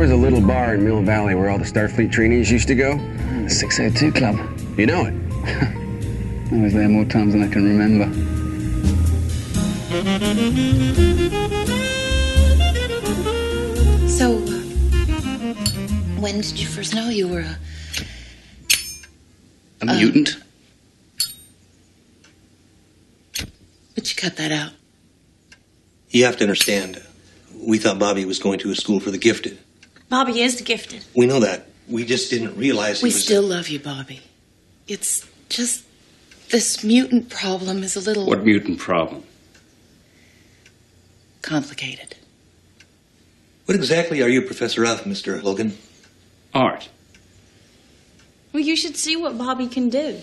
Was a little bar in Mill Valley where all the Starfleet trainees used to go. The 602 Club. You know it. I was there more times than I can remember. So, uh, when did you first know you were a. A mutant? But you cut that out. You have to understand, we thought Bobby was going to a school for the gifted. Bobby is gifted. We know that. We just didn't realize he We was. still love you, Bobby. It's just. This mutant problem is a little What mutant problem? complicated. What exactly are you professor of, Mr. Logan? Art. Well, you should see what Bobby can do.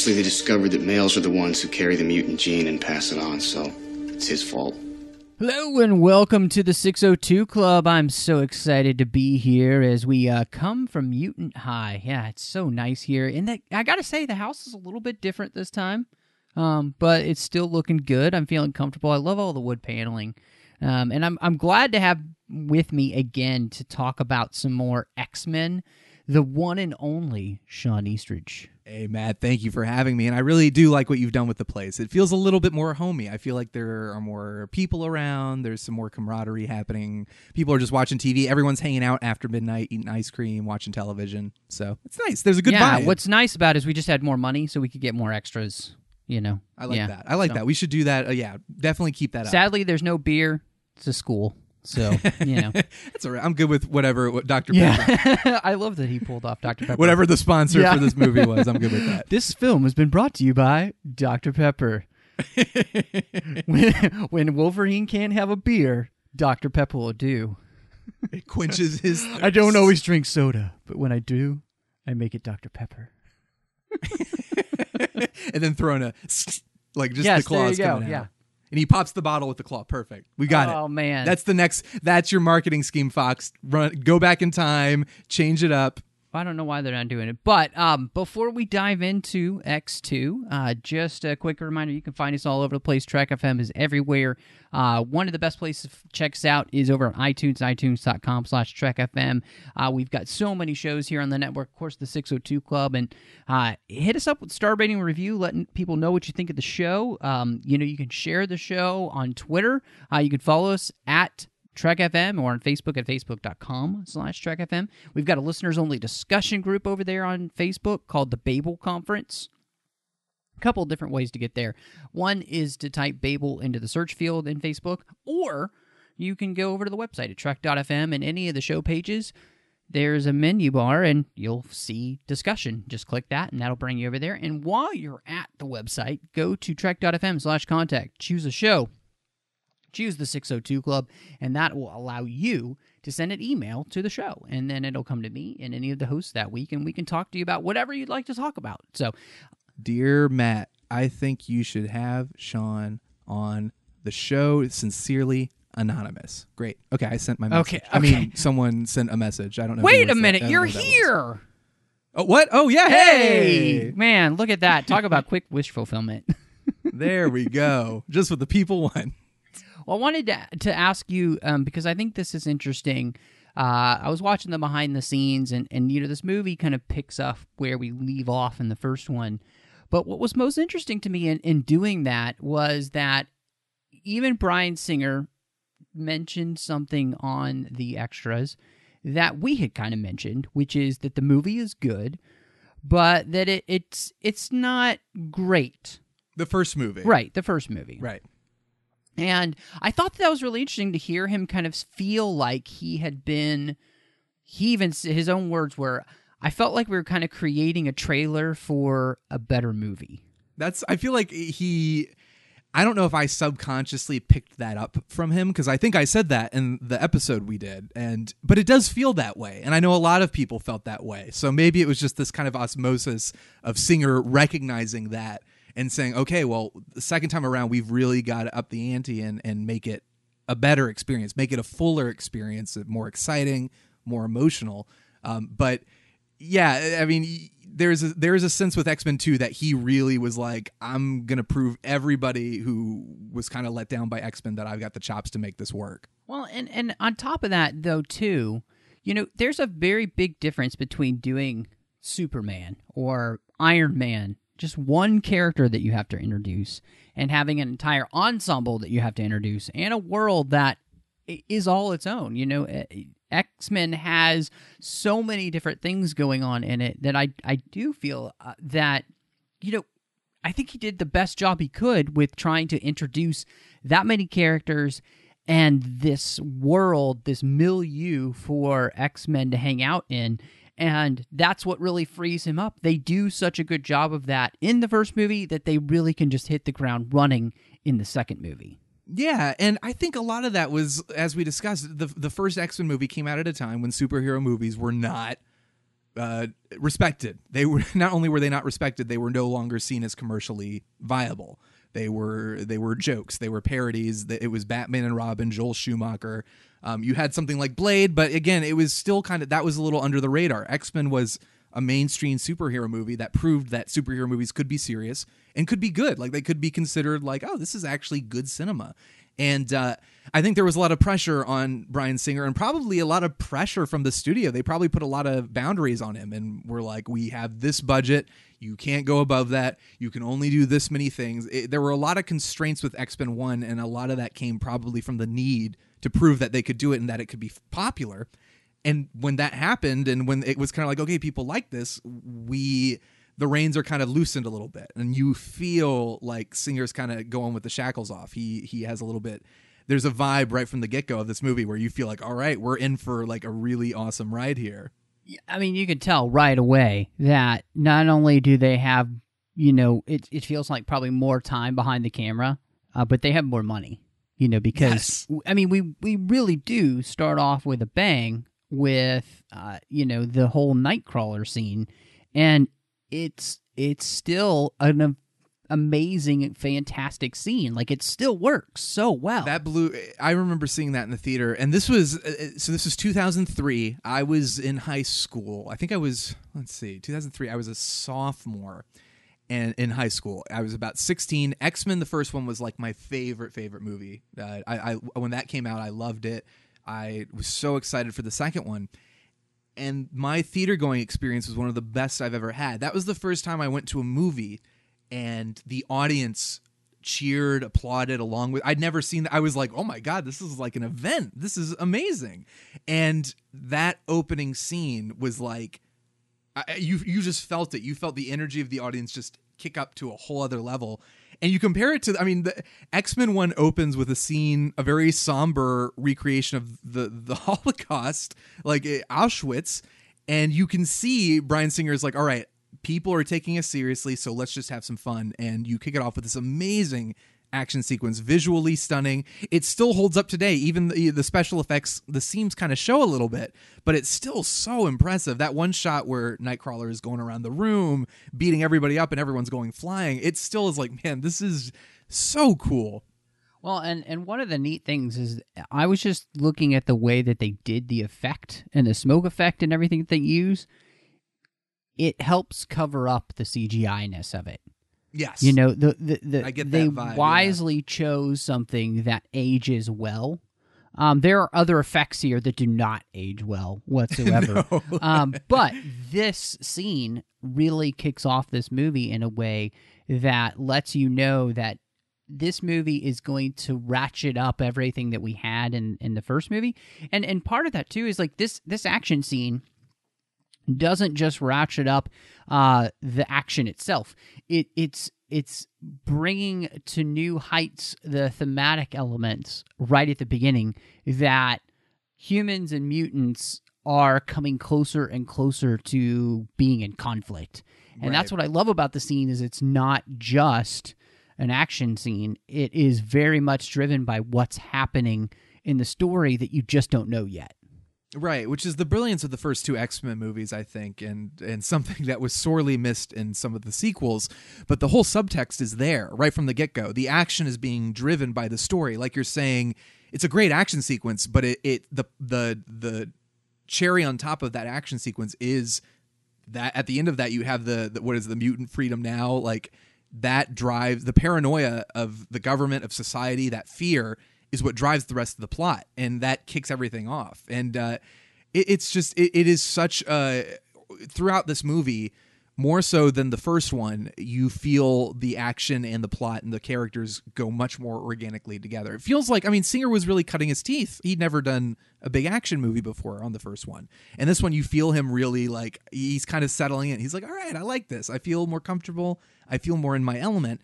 Actually, they discovered that males are the ones who carry the mutant gene and pass it on, so it's his fault. Hello and welcome to the 602 Club. I'm so excited to be here as we uh, come from Mutant High. Yeah, it's so nice here. And I gotta say, the house is a little bit different this time, um, but it's still looking good. I'm feeling comfortable. I love all the wood paneling, um, and I'm I'm glad to have with me again to talk about some more X Men. The one and only Shawn Eastridge. Hey, Matt, thank you for having me. And I really do like what you've done with the place. It feels a little bit more homey. I feel like there are more people around, there's some more camaraderie happening. People are just watching TV. Everyone's hanging out after midnight, eating ice cream, watching television. So it's nice. There's a good yeah, vibe. what's nice about it is we just had more money, so we could get more extras. You know, I like Yeah, that. I like so. that. We should do that. Uh, yeah, definitely keep that up. Sadly, there's no beer. It's a school, so you know. That's all right. I'm good with whatever what Dr. Pepper, yeah, I love that he pulled off Dr Pepper. whatever the sponsor Yeah. for this movie was. I'm good with that. This film has been brought to you by Dr Pepper. when, when Wolverine can't have a beer, Dr Pepper will do. It quenches his. I don't always drink soda, but when I do, I make it Dr Pepper. and then throwing a like just Yes, the claws you go, coming out. yeah. And he pops the bottle with the claw. Perfect. We got it. Oh, man. That's the next. That's your marketing scheme, Fox. Run. Go back in time. Change it up. I don't know why they're not doing it. But um, before we dive into X2, uh, just a quick reminder you can find us all over the place. Trek FM is everywhere. Uh, one of the best places to check us out is over on iTunes, itunes.com slash Trek FM. Uh, we've got so many shows here on the network. Of course, the 602 Club. And uh, hit us up with star rating review, letting people know what you think of the show. Um, you know, you can share the show on Twitter. Uh, you can follow us at Trek FM or on Facebook at facebook.com slash Trek FM. We've got a listeners only discussion group over there on Facebook called the Babel Conference. A couple different ways to get there. One is to type Babel into the search field in Facebook, or you can go over to the website at trek.fm and any of the show pages. There's a menu bar and you'll see discussion. Just click that and that'll bring you over there. And while you're at the website, go to trek.fm slash contact. Choose a show choose the 602 club and that will allow you to send an email to the show and then it'll come to me and any of the hosts that week and we can talk to you about whatever you'd like to talk about so Dear Matt, I think you should have Shawn on the show. Sincerely, Anonymous. Great. Okay, I sent my message. Okay, I mean, someone sent a message. I don't know. wait a minute you're was. here Oh, what? Oh, yeah. hey Hey. man look at that talk about quick wish fulfillment there we go. Just what the people want. Well, I wanted to, to ask you um, because I think this is interesting. Uh, I was watching the behind the scenes, and, and you know this movie kind of picks up where we leave off in the first one. But what was most interesting to me in, in doing that was that even Bryan Singer mentioned something on the extras that we had kind of mentioned, which is that the movie is good, but that it, it's it's not great. The first movie. Right, the first movie. Right. And I thought that was really interesting to hear him kind of feel like he had been. He even his own words were, "I felt like we were kind of creating a trailer for a better movie." That's I feel like he I don't know if I subconsciously picked that up from him because I think I said that in the episode we did and but it does feel that way and I know a lot of people felt that way. So maybe it was just this kind of osmosis of Singer recognizing that and saying, "Okay, well, the second time around we've really got to up the ante and and make it a better experience, make it a fuller experience, more exciting, more emotional." Um, but yeah, I mean, there's a, there's a sense with X Men Two that he really was like, I'm gonna prove everybody who was kind of let down by X Men that I've got the chops to make this work. Well, and and on top of that, though, too, you know, there's a very big difference between doing Superman or Iron Man, just one character that you have to introduce, and having an entire ensemble that you have to introduce, and a world that is all its own. You know, X Men has so many different things going on in it that I I do feel uh, that you know I think he did the best job he could with trying to introduce that many characters and this world, this milieu for X Men to hang out in. And that's what really frees him up. They do such a good job of that in the first movie that they really can just hit the ground running in the second movie. Yeah, and I think a lot of that was, as we discussed, the the first X Men movie came out at a time when superhero movies were not uh, respected. They were not only were they not respected, they were no longer seen as commercially viable. They were they were jokes. They were parodies. It was Batman and Robin, Joel Schumacher. Um, you had something like Blade, but again, it was still kind of that was a little under the radar. X Men was a mainstream superhero movie that proved that superhero movies could be serious and could be good. Like they could be considered like, oh, this is actually good cinema. And uh, I think there was a lot of pressure on Bryan Singer and probably a lot of pressure from the studio. They probably put a lot of boundaries on him and were like, we have this budget. You can't go above that. You can only do this many things. It, there were a lot of constraints with X Men 1, and a lot of that came probably from the need to prove that they could do it and that it could be popular. And when that happened, and when it was kind of like, okay, people like this, we the reins are kind of loosened a little bit, and you feel like Singer's kind of going with the shackles off. He he has a little bit. There's a vibe right from the get go of this movie where you feel like, all right, we're in for like a really awesome ride here. I mean, you can tell right away that not only do they have, you know, it it feels like probably more time behind the camera, uh, but they have more money. You know, because Yes. I mean, we we really do start off with a bang with, uh, you know, the whole Nightcrawler scene, and it's it's still an am- amazing, fantastic scene. Like it still works so well. That blew. I remember seeing that in the theater, and this was uh, so. This was 2003. I was in high school. I think I was. Let's see, 2003. I was a sophomore, and in high school, I was about 16. X Men, the first one, was like my favorite favorite movie. Uh, I, I when that came out, I loved it. I was so excited for the second one. And my theater going experience was one of the best I've ever had. That was the first time I went to a movie and the audience cheered, applauded along with. I'd never seen that. I was like, oh my God, this is like an event. This is amazing. And that opening scene was like, I, you you just felt it. You felt the energy of the audience just kick up to a whole other level. And you compare it to, I mean, the X Men One opens with a scene, a very somber recreation of the the Holocaust, like eh, Auschwitz, and you can see Bryan Singer is like, all right, people are taking us seriously, so let's just have some fun. And you kick it off with this amazing action sequence, visually stunning. It still holds up today. Even the, the special effects, the seams kind of show a little bit, but it's still so impressive. That one shot where Nightcrawler is going around the room, beating everybody up, and everyone's going flying. It still is like, man, this is so cool. Well, and and one of the neat things is I was just looking at the way that they did the effect and the smoke effect and everything that they use. It helps cover up the CGI ness of it. Yes, You know, the the, the I get they that vibe, yeah. wisely chose something that ages well. Um, there are other effects here that do not age well whatsoever. um, but this scene really kicks off this movie in a way that lets you know that this movie is going to ratchet up everything that we had in in the first movie, and and part of that too is like this this action scene doesn't just ratchet up uh, the action itself. It it's it's bringing to new heights the thematic elements right at the beginning that humans and mutants are coming closer and closer to being in conflict. And that's what I love about the scene is it's not just an action scene. It is very much driven by what's happening in the story that you just don't know yet. Right, which is the brilliance of the first two X Men movies, I think, and and something that was sorely missed in some of the sequels. But the whole subtext is there right from the get go. The action is being driven by the story, like you're saying. It's a great action sequence, but it, it the the the cherry on top of that action sequence is that at the end of that you have the, the what is the mutant freedom now like that drives the paranoia of the government of society that fear is what drives the rest of the plot and that kicks everything off. And uh, it, it's just it, it is such a throughout this movie more so than the first one you feel the action and the plot and the characters go much more organically together. It feels like i mean singer was really cutting his teeth. He'd never done a big action movie before on the first one. And this one you feel him really like he's kind of settling in. He's like all right i like this. I feel more comfortable. I feel more in my element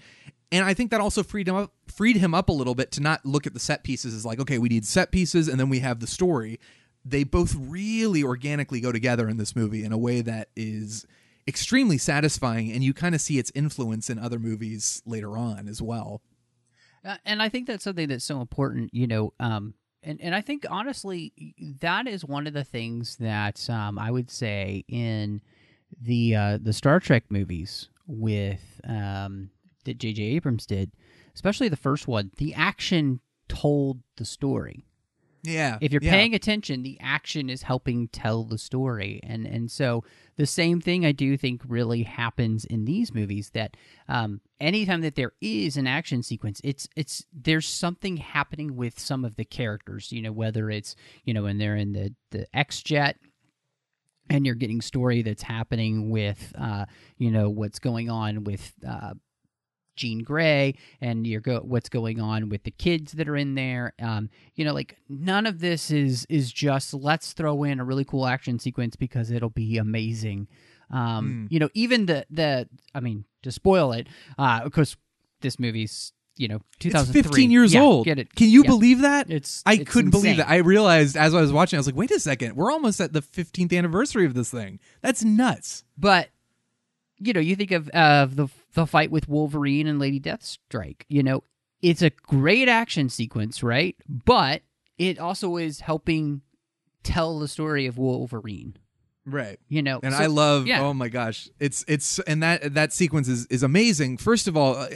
and I think that also freed him up freed him up a little bit to not look at the set pieces as like, okay, we need set pieces and then we have the story. They both really organically go together in this movie in a way that is extremely satisfying and you kind of see its influence in other movies later on as well. Uh, and I think that's something that's so important, you know. Um, and and I think honestly, that is one of the things that um, I would say in the uh, the Star Trek movies with um, that J.J. Abrams did, especially the first one. The action told the story. Yeah. If you're yeah. paying attention, the action is helping tell the story, and and so the same thing I do think really happens in these movies. That um, anytime that there is an action sequence, it's it's there's something happening with some of the characters. You know, whether it's you know when they're in the the X jet and you're getting story that's happening with uh, you know what's going on with uh, Jean Grey and your go what's going on with the kids that are in there. Um, you know, like none of this is is just let's throw in a really cool action sequence because it'll be amazing. Um, Mm. You know, even the the I mean to spoil it, uh, of course, this movie's you know It's 15 years Yeah, old. Get it? Can you Yeah. believe that? It's I it's couldn't believe that. I realized as I was watching, I was like, wait a second, we're almost at the 15th anniversary of this thing. That's nuts. But you know, you think of of the the fight with Wolverine and Lady Deathstrike. You know, it's a great action sequence, right? But it also is helping tell the story of Wolverine. Right. You know, and so- I love. yeah. Oh my gosh, it's it's and that that sequence is is amazing. First of all, uh,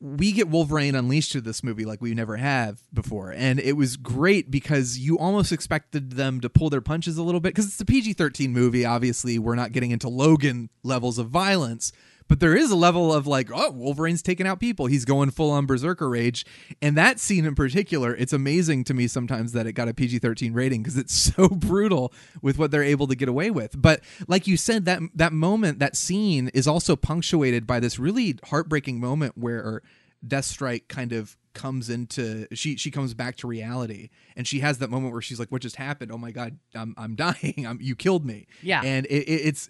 we get Wolverine unleashed to this movie like we never have before, and it was great because you almost expected them to pull their punches a little bit because it's a PG thirteen movie. Obviously, we're not getting into Logan levels of violence. But there is a level of like, oh, Wolverine's taking out people. He's going full on berserker rage. And that scene in particular, it's amazing to me sometimes that it got a PG 13 rating because it's so brutal with what they're able to get away with. But like you said, that that moment, that scene is also punctuated by this really heartbreaking moment where Deathstrike kind of comes into she she comes back to reality and she has that moment where she's like what just happened oh my god i'm i'm dying i'm you killed me Yeah. and it, it, it's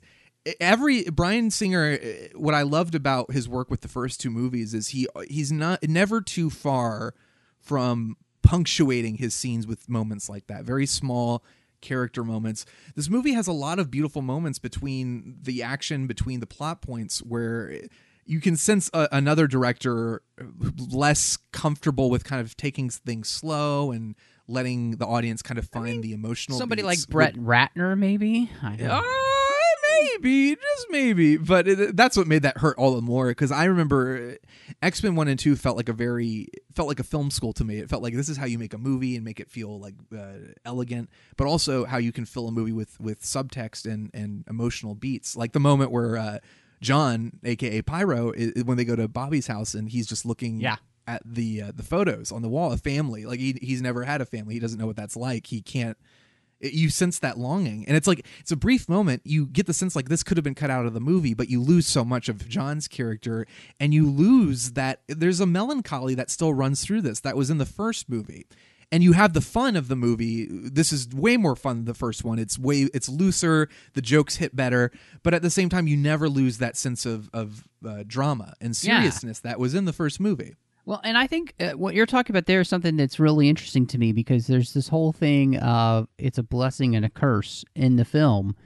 every Bryan Singer eh, what I loved about his work with the first two movies is he he's not never too far from punctuating his scenes with moments like that very small character moments this movie has a lot of beautiful moments between the action between the plot points where you can sense a, another director less comfortable with kind of taking things slow and letting the audience kind of find the emotional somebody like. Brett Ratner, maybe. I don't know. Uh, maybe, just maybe. But it, that's what made that hurt all the more because I remember X Men One and Two felt like a very felt like a film school to me. It felt like this is how you make a movie and make it feel like uh, elegant, but also how you can fill a movie with with subtext and and emotional beats. Like the moment where uh, John, aka Pyro, i when they go to Bobby's house and he's just looking Yeah. at the uh, the photos on the wall of family. Like he he's never had a family. He doesn't know what that's like. He can't It- you sense that longing. And it's like it's a brief moment. You get the sense like this could have been cut out of the movie but you lose so much of john's character and you lose that there's a melancholy that still runs through this that was in the first movie. And you have the fun of the movie. This is way more fun than the first one. It's way it's looser. The jokes hit better. But at the same time you never lose that sense of of uh, drama and Yeah. seriousness that was in the first movie Well, and I think uh, what you're talking about there is something that's really interesting to me because there's this whole thing of it's a blessing and a curse in the film,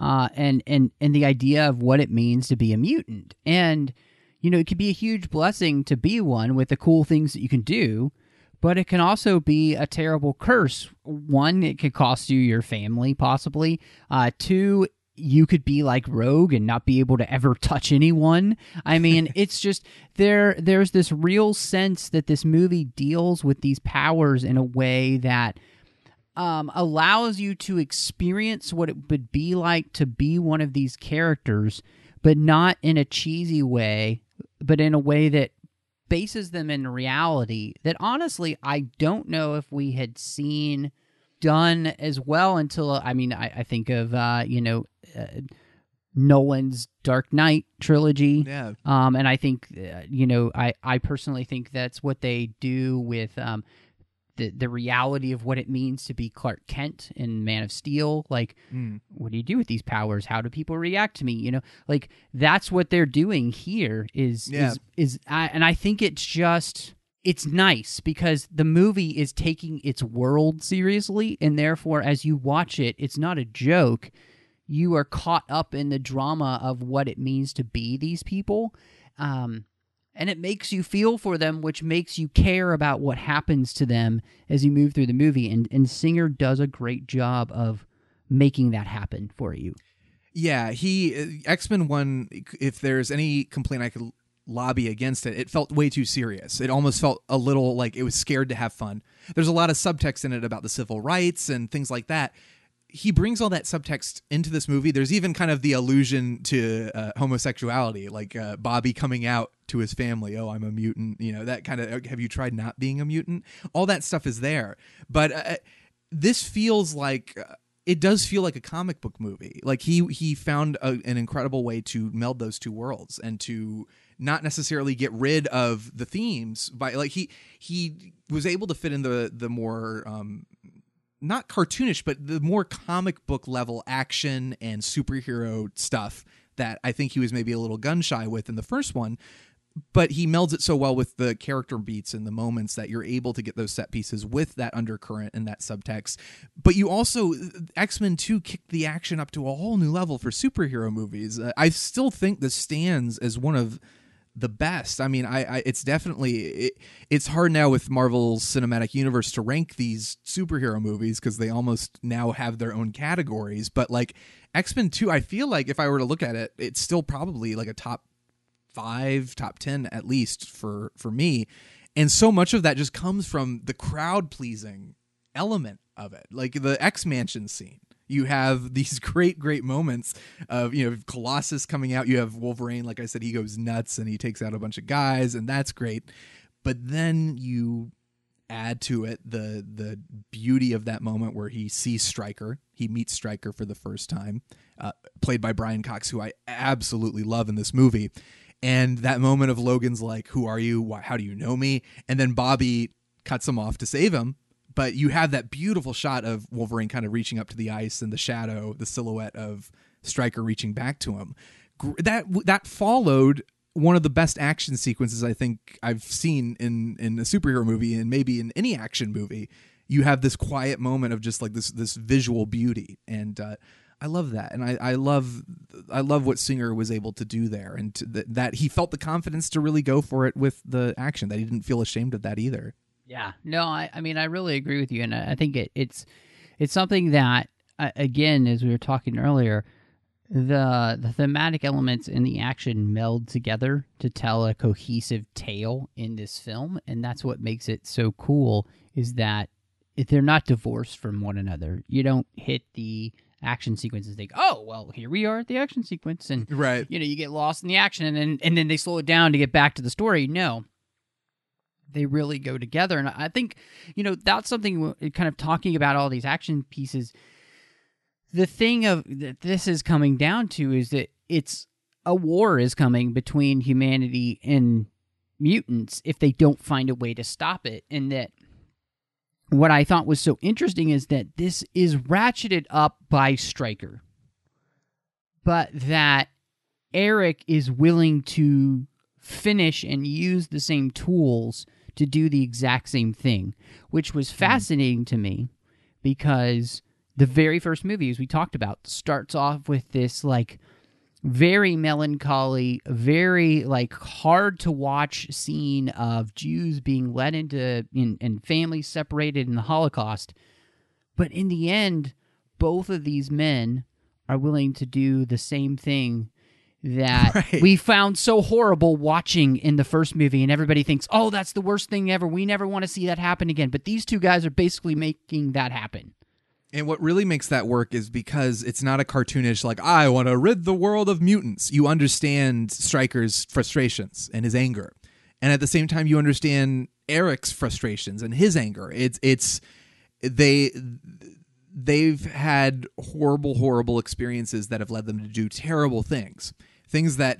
uh, and and and the idea of what it means to be a mutant, and you know it could be a huge blessing to be one with the cool things that you can do, but it can also be a terrible curse. One, it could cost you your family, possibly. Uh, two, you could be like Rogue and not be able to ever touch anyone. I mean, it's just there. There's this real sense that this movie deals with these powers in a way that um, allows you to experience what it would be like to be one of these characters, but not in a cheesy way, but in a way that bases them in reality that honestly I don't know if we had seen done as well until I mean I, I think of uh, you know Nolan's Dark Knight trilogy. Yeah. Um, and I think uh, you know I, I personally think that's what they do with um, the the reality of what it means to be Clark Kent in Man of Steel. Like Mm. what do you do with these powers? How do people react to me? You know like that's what they're doing here is Yeah. is is I, and I think it's just it's nice because the movie is taking its world seriously and therefore as you watch it it's not a joke you are caught up in the drama of what it means to be these people um, and it makes you feel for them which makes you care about what happens to them as you move through the movie and, and singer does a great job of making that happen for you Yeah, he X Men One. If there's any complaint I could lobby against it, it felt way too serious. It almost felt a little like it was scared to have fun. There's a lot of subtext in it about the civil rights and things like that. He brings all that subtext into this movie. There's even kind of the allusion to uh, homosexuality, like uh, Bobby coming out to his family. Oh, I'm a mutant. You know that kind of. Have you tried not being a mutant? All that stuff is there, but uh, this feels like uh, it does feel like a comic book movie. Like he he found a, an incredible way to meld those two worlds and to not necessarily get rid of the themes by like he he was able to fit in the the more um not cartoonish but the more comic book level action and superhero stuff that I think he was maybe a little gun shy with in the first one but he melds it so well with the character beats and the moments that you're able to get those set pieces with that undercurrent and that subtext. But you also X Men Two kicked the action up to a whole new level for superhero movies. Uh, I still think this stands as one of the best. I mean, I, I it's definitely it, it's hard now with Marvel's cinematic universe to rank these superhero movies because they almost now have their own categories. But like X Men Two, I feel like if I were to look at it, it's still probably like a top five, top ten at least for for me. And so much of that just comes from the crowd pleasing element of it, like the X Mansion scene. You have these great, great moments of you know Colossus coming out. You have Wolverine, like I said, he goes nuts and he takes out a bunch of guys, and that's great. But then you add to it the the beauty of that moment where he sees Stryker. He meets Stryker for the first time, uh, played by Brian Cox, who I absolutely love in this movie. And that moment of Logan's like, "Who are you? Why, how do you know me?" And then Bobby cuts him off to save him. But you have that beautiful shot of Wolverine kind of reaching up to the ice and the shadow, the silhouette of Stryker reaching back to him. That that followed one of the best action sequences I think I've seen in in a superhero movie and maybe in any action movie. You have this quiet moment of just like this this visual beauty, and uh, I love that, and I, I love I love what Singer was able to do there, and that, that he felt the confidence to really go for it with the action. That he didn't feel ashamed of that either. Yeah, no, I, I mean, I really agree with you, and I, I think it, it's it's something that, uh, again, as we were talking earlier, the the thematic elements and the action meld together to tell a cohesive tale in this film, and that's what makes it so cool. Is that they're not divorced from one another. You don't hit the action sequence and think, oh, well, here we are at the action sequence, and Right. you know, you get lost in the action, and then and then they slow it down to get back to the story. No, they really go together, and I think you know that's something kind of talking about all these action pieces. the thing of that this is coming down to is that it's a war is coming between humanity and mutants if they don't find a way to stop it and that what I thought was so interesting is that this is ratcheted up by Stryker, but that Erik is willing to finish and use the same tools to do the exact same thing, which was hmm. fascinating to me because the very first movie, as we talked about, starts off with this like very melancholy, very like hard to watch scene of Jews being led into in, and families separated in the Holocaust. But in the end, both of these men are willing to do the same thing that Right. we found so horrible watching in the first movie, and everybody thinks, "Oh, that's the worst thing ever. We never want to see that happen again." But these two guys are basically making that happen. And what really makes that work is because it's not a cartoonish like I want to rid the world of mutants. You understand Stryker's frustrations and his anger, and at the same time you understand Erik's frustrations and his anger. It's it's they they've had horrible horrible experiences that have led them to do terrible things, things that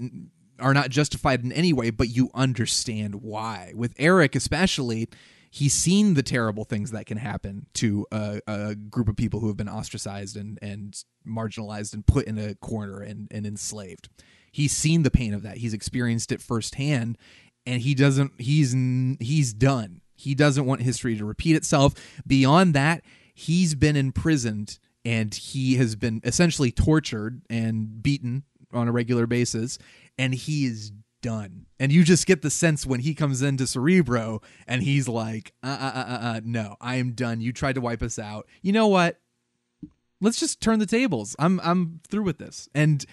are not justified in any way, but you understand why. With Erik especially, he's seen the terrible things that can happen to a, a group of people who have been ostracized and, and marginalized and put in a corner and, and enslaved. He's seen the pain of that. He's experienced it firsthand, and he doesn't. He's he's done. He doesn't want history to repeat itself. Beyond that, he's been imprisoned and he has been essentially tortured and beaten on a regular basis, and he is done. And you just get the sense when he comes into Cerebro and he's like, uh, uh, uh, uh, uh, no, I am done. You tried to wipe us out. You know what? Let's just turn the tables. I'm I'm through with this. And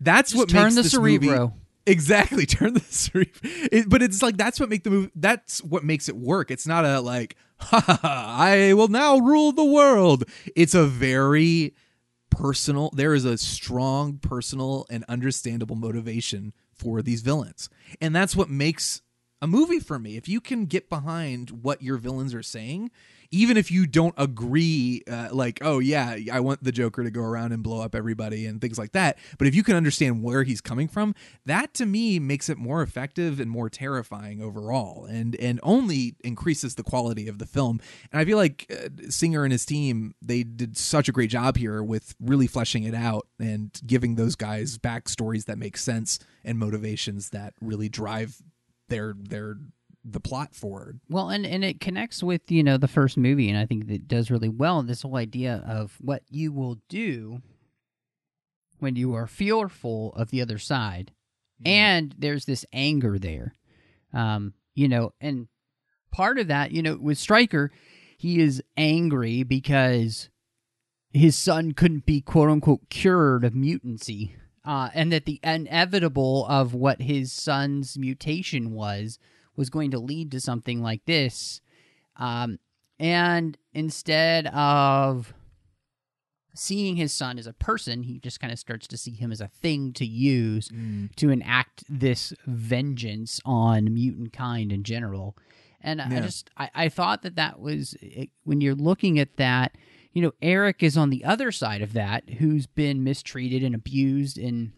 that's Just what turn makes the this movie- Cerebro. Exactly, turn the cerebro. It, but it's like that's what make the movie. That's what makes it work. It's not a like, ha, ha, ha, I will now rule the world. It's a very personal. There is a strong personal and understandable motivation for these villains, and that's what makes a movie for me. If you can get behind what your villains are saying, even if you don't agree, uh, like, oh yeah, I want the Joker to go around and blow up everybody and things like that. But if you can understand where he's coming from, that to me makes it more effective and more terrifying overall, and and only increases the quality of the film. And I feel like uh, Singer and his team they did such a great job here with really fleshing it out and giving those guys backstories that make sense and motivations that really drive their their the plot forward. Well, and and it connects with you know the first movie, and I think that it does really well. This whole idea of what you will do when you are fearful of the other side, and there's this anger there, um, you know, and part of that, you know, with Stryker, he is angry because his son couldn't be quote unquote cured of mutancy. Uh, and that the inevitable of what his son's mutation was was going to lead to something like this. Um, and instead of seeing his son as a person, he just kind of starts to see him as a thing to use to enact this vengeance on mutant kind in general. And I just, I, I thought that that was, it, when you're looking at that, you know, Erik is on the other side of that, who's been mistreated and abused in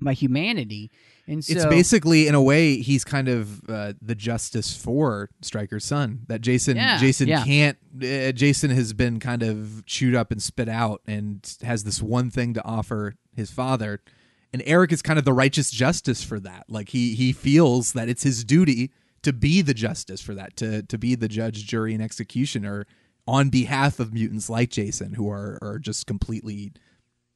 by humanity. And so it's basically in a way he's kind of uh, the justice for Stryker's son that Jason Yeah, Jason yeah. can't uh, Jason has been kind of chewed up and spit out and has this one thing to offer his father and Erik is kind of the righteous justice for that like he he feels that it's his duty to be the justice for that to to be the judge jury and executioner on behalf of mutants like Jason who are are just completely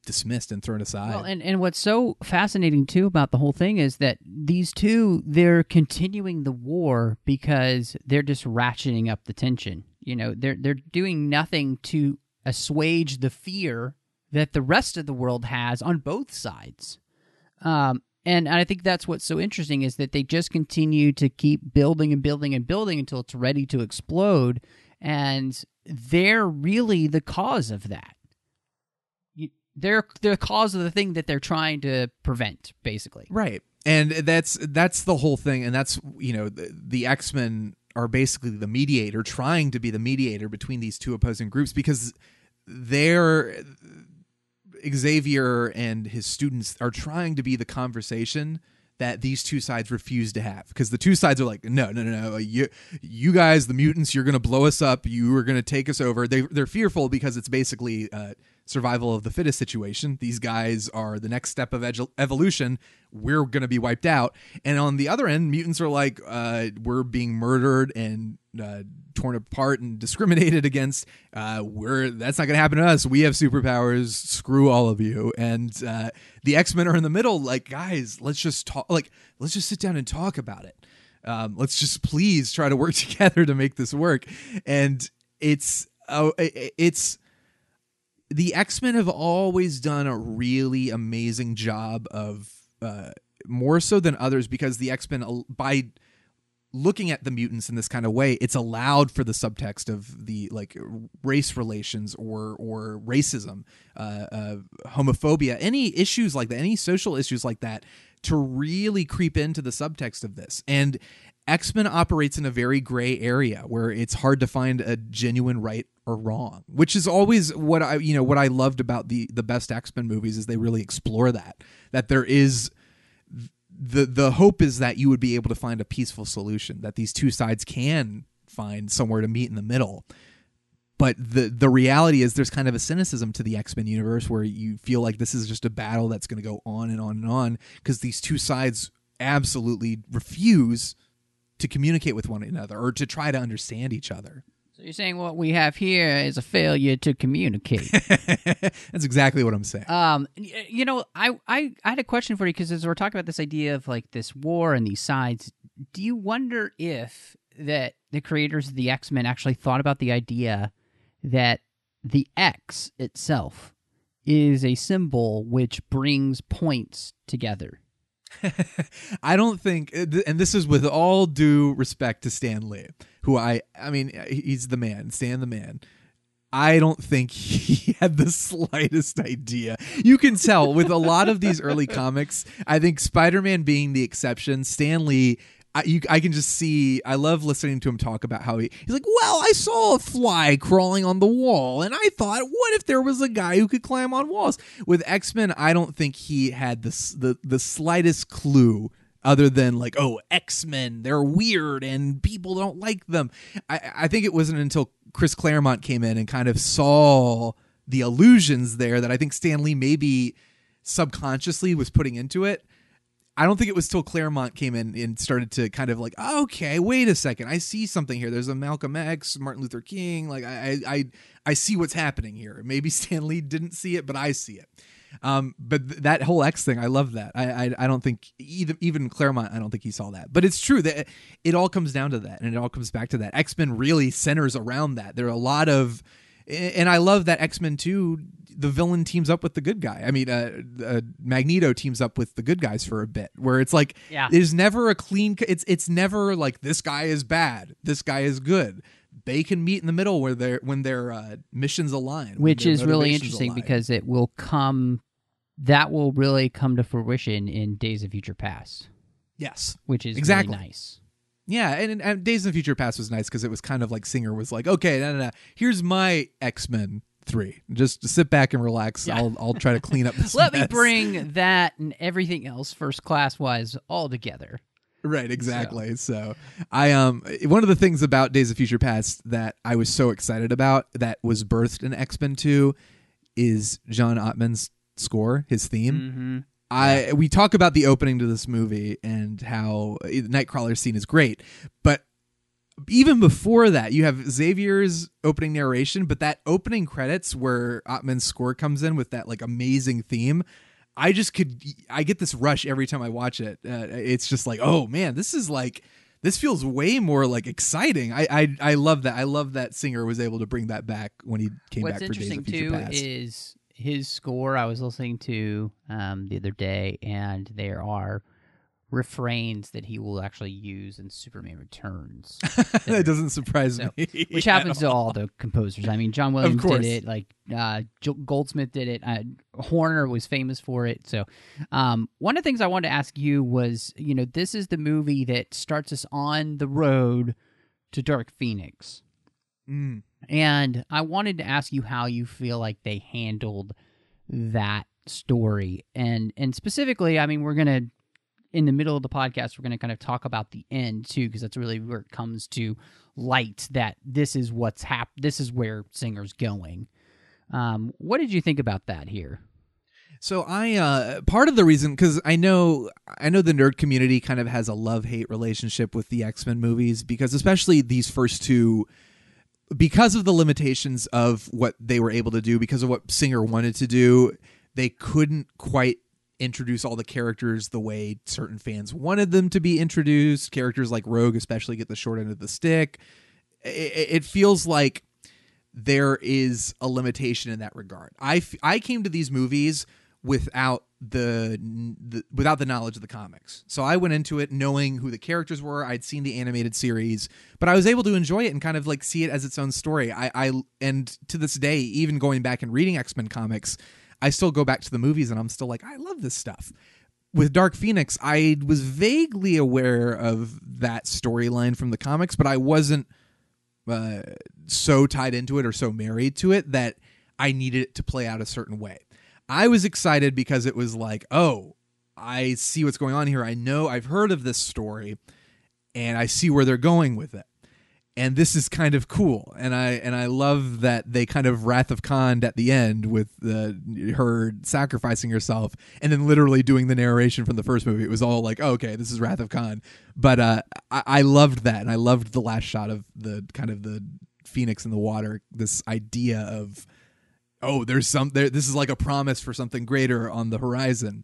dismissed and thrown aside Well, and, and what's so fascinating too about the whole thing is that these two they're continuing the war because they're just ratcheting up the tension. You know, they're they're doing nothing to assuage the fear that the rest of the world has on both sides. Um, and I think that's what's so interesting is that they just continue to keep building and building and building until it's ready to explode, and they're really the cause of that they're the cause of the thing that they're trying to prevent, basically. Right. And that's that's the whole thing and that's you know the, the X-Men are basically the mediator trying to be the mediator between these two opposing groups because they're Xavier and his students are trying to be the conversation that these two sides refuse to have. Because the two sides are like no no no no you you guys the mutants you're going to blow us up. You are going to take us over. They they're fearful because it's basically uh, survival of the fittest situation. These guys are the next step of edu- evolution. We're going to be wiped out. And on the other end mutants are like uh, we're being murdered and uh, torn apart and discriminated against uh, we're that's not going to happen to us. We have superpowers. Screw all of you. And uh, the x-men are in the middle. Like guys let's just talk like let's just sit down and talk about it. Um, let's just please try to work together to make this work. And it's oh it's the X-Men have always done a really amazing job of uh, more so than others because the X-Men uh, by looking at the mutants in this kind of way it's allowed for the subtext of the like race relations or or racism uh, uh, homophobia any issues like that any social issues like that to really creep into the subtext of this. And X-Men operates in a very gray area where it's hard to find a genuine right or wrong, which is always what I you know what I loved about the the best X-Men movies is they really explore that that there is the the hope is that you would be able to find a peaceful solution that these two sides can find somewhere to meet in the middle but the the reality is there's kind of a cynicism to the X-Men universe where you feel like this is just a battle that's going to go on and on and on because these two sides absolutely refuse to communicate with one another or to try to understand each other. So you're saying what we have here is a failure to communicate. That's exactly what I'm saying. um, you know, I, I, I had a question for you because as we're talking about this idea of like this war and these sides, do you wonder if that the creators of the X Men actually thought about the idea that the X itself is a symbol which brings points together? I don't think, eh, and this is with all due respect to Stan Lee, who I, I mean, eh, he's the man, Stan the man. I don't think he had the slightest idea. You can tell with a lot of these early comics. I think Spider-Man being the exception, Stan Lee. I, you, I can just see. I love listening to him talk about how he, he's like, "Well, I saw a fly crawling on the wall, and I thought, what if there was a guy who could climb on walls?" With X Men, I don't think he had the the the slightest clue other than like, oh, X Men, they're weird and people don't like them. I, I think it wasn't until Chris Claremont came in and kind of saw the illusions there that I think Stan Lee maybe subconsciously was putting into it. I don't think it was till Claremont came in and started to kind of like, okay, wait a second, I see something here. There's a Malcolm X, Martin Luther King. Like I, I, I, see what's happening here. Maybe Stan Lee didn't see it, but I see it. Um, but th- that whole X thing, I love that. I, I, I don't think even even Claremont, I don't think he saw that. But it's true that it all comes down to that, and it all comes back to that. X Men really centers around that. There are a lot of, and I love that X Men Two. The villain teams up with the good guy. I mean, uh, uh, Magneto teams up with the good guys for a bit, where it's like, Yeah. there's never a clean. It's it's never like this guy is bad, this guy is good. They can meet in the middle where their when their uh, missions align, which is really interesting align. because it will come that will really come to fruition in Days of Future Past, yes, which is Exactly. really nice. Yeah, and, and Days of the Future Past was nice because it was kind of like Singer was like, okay, no, no, no, here's my X Men three. Just sit back and relax. Yeah. I'll I'll try to clean up. This Let me bring that and everything else first class wise all together. right exactly. So. I um one of the things about Days of Future Past that I was so excited about that was birthed in X Men two is John Ottman's score, his theme. Mm-hmm. I we talk about the opening to this movie and how the Nightcrawler scene is great, but even before that, you have Xavier's opening narration, but that opening credits where Ottman's score comes in with that like amazing theme. I just could I get this rush every time I watch it. Uh, it's just like, oh man, this is like this feels way more like exciting. I I I love that. I love that singer was able to bring that back when he came What's back for Days of Future too Past. is his score. I was listening to um, the other day, and there are refrains that he will actually use in Superman Returns, that doesn't surprise So, me. which happens to all. all the composers. I mean, John Williams did it. Like uh, Goldsmith did it. Uh, Horner was famous for it. So, um, one of the things I wanted to ask you was, you know, this is the movie that starts us on the road to Dark Phoenix. Mm. And I wanted to ask you how you feel like they handled that story. And and specifically i mean we're gonna in the middle of the podcast we're gonna kind of talk about the end too because that's really where it comes to light that this is what's hap this is where singer's going. Um what did you think about that here? So I uh part of the reason cuz I know I know the nerd community kind of has a love-hate relationship with the X-Men movies because especially these first two because of the limitations of what they were able to do because of what Singer wanted to do, they couldn't quite introduce all the characters the way certain fans wanted them to be introduced. Characters like Rogue especially get the short end of the stick. It, feels like there is a limitation in that regard. I, f- I came to these movies without the, the without the knowledge of the comics. So I went into it knowing who the characters were. I'd seen the animated series, but I was able to enjoy it and kind of like see it as its own story. I, I and to this day, even going back and reading X Men comics, I still go back to the movies and I'm still like, I love this stuff. With Dark Phoenix, I was vaguely aware of that storyline from the comics, but I wasn't uh, so tied into it or so married to it that I needed it to play out a certain way. I was excited because it was like, oh, I see what's going on here. I know I've heard of this story and I see where they're going with it. And this is kind of cool. And I and I love that they kind of Wrath of Khan at the end with uh, her sacrificing herself and then literally doing the narration from the first movie. It was all like, oh, okay, this is Wrath of Khan. But uh, I, I loved that. And I loved the last shot of the kind of the phoenix in the water, this idea of oh, there's some there. This is like a promise for something greater on the horizon.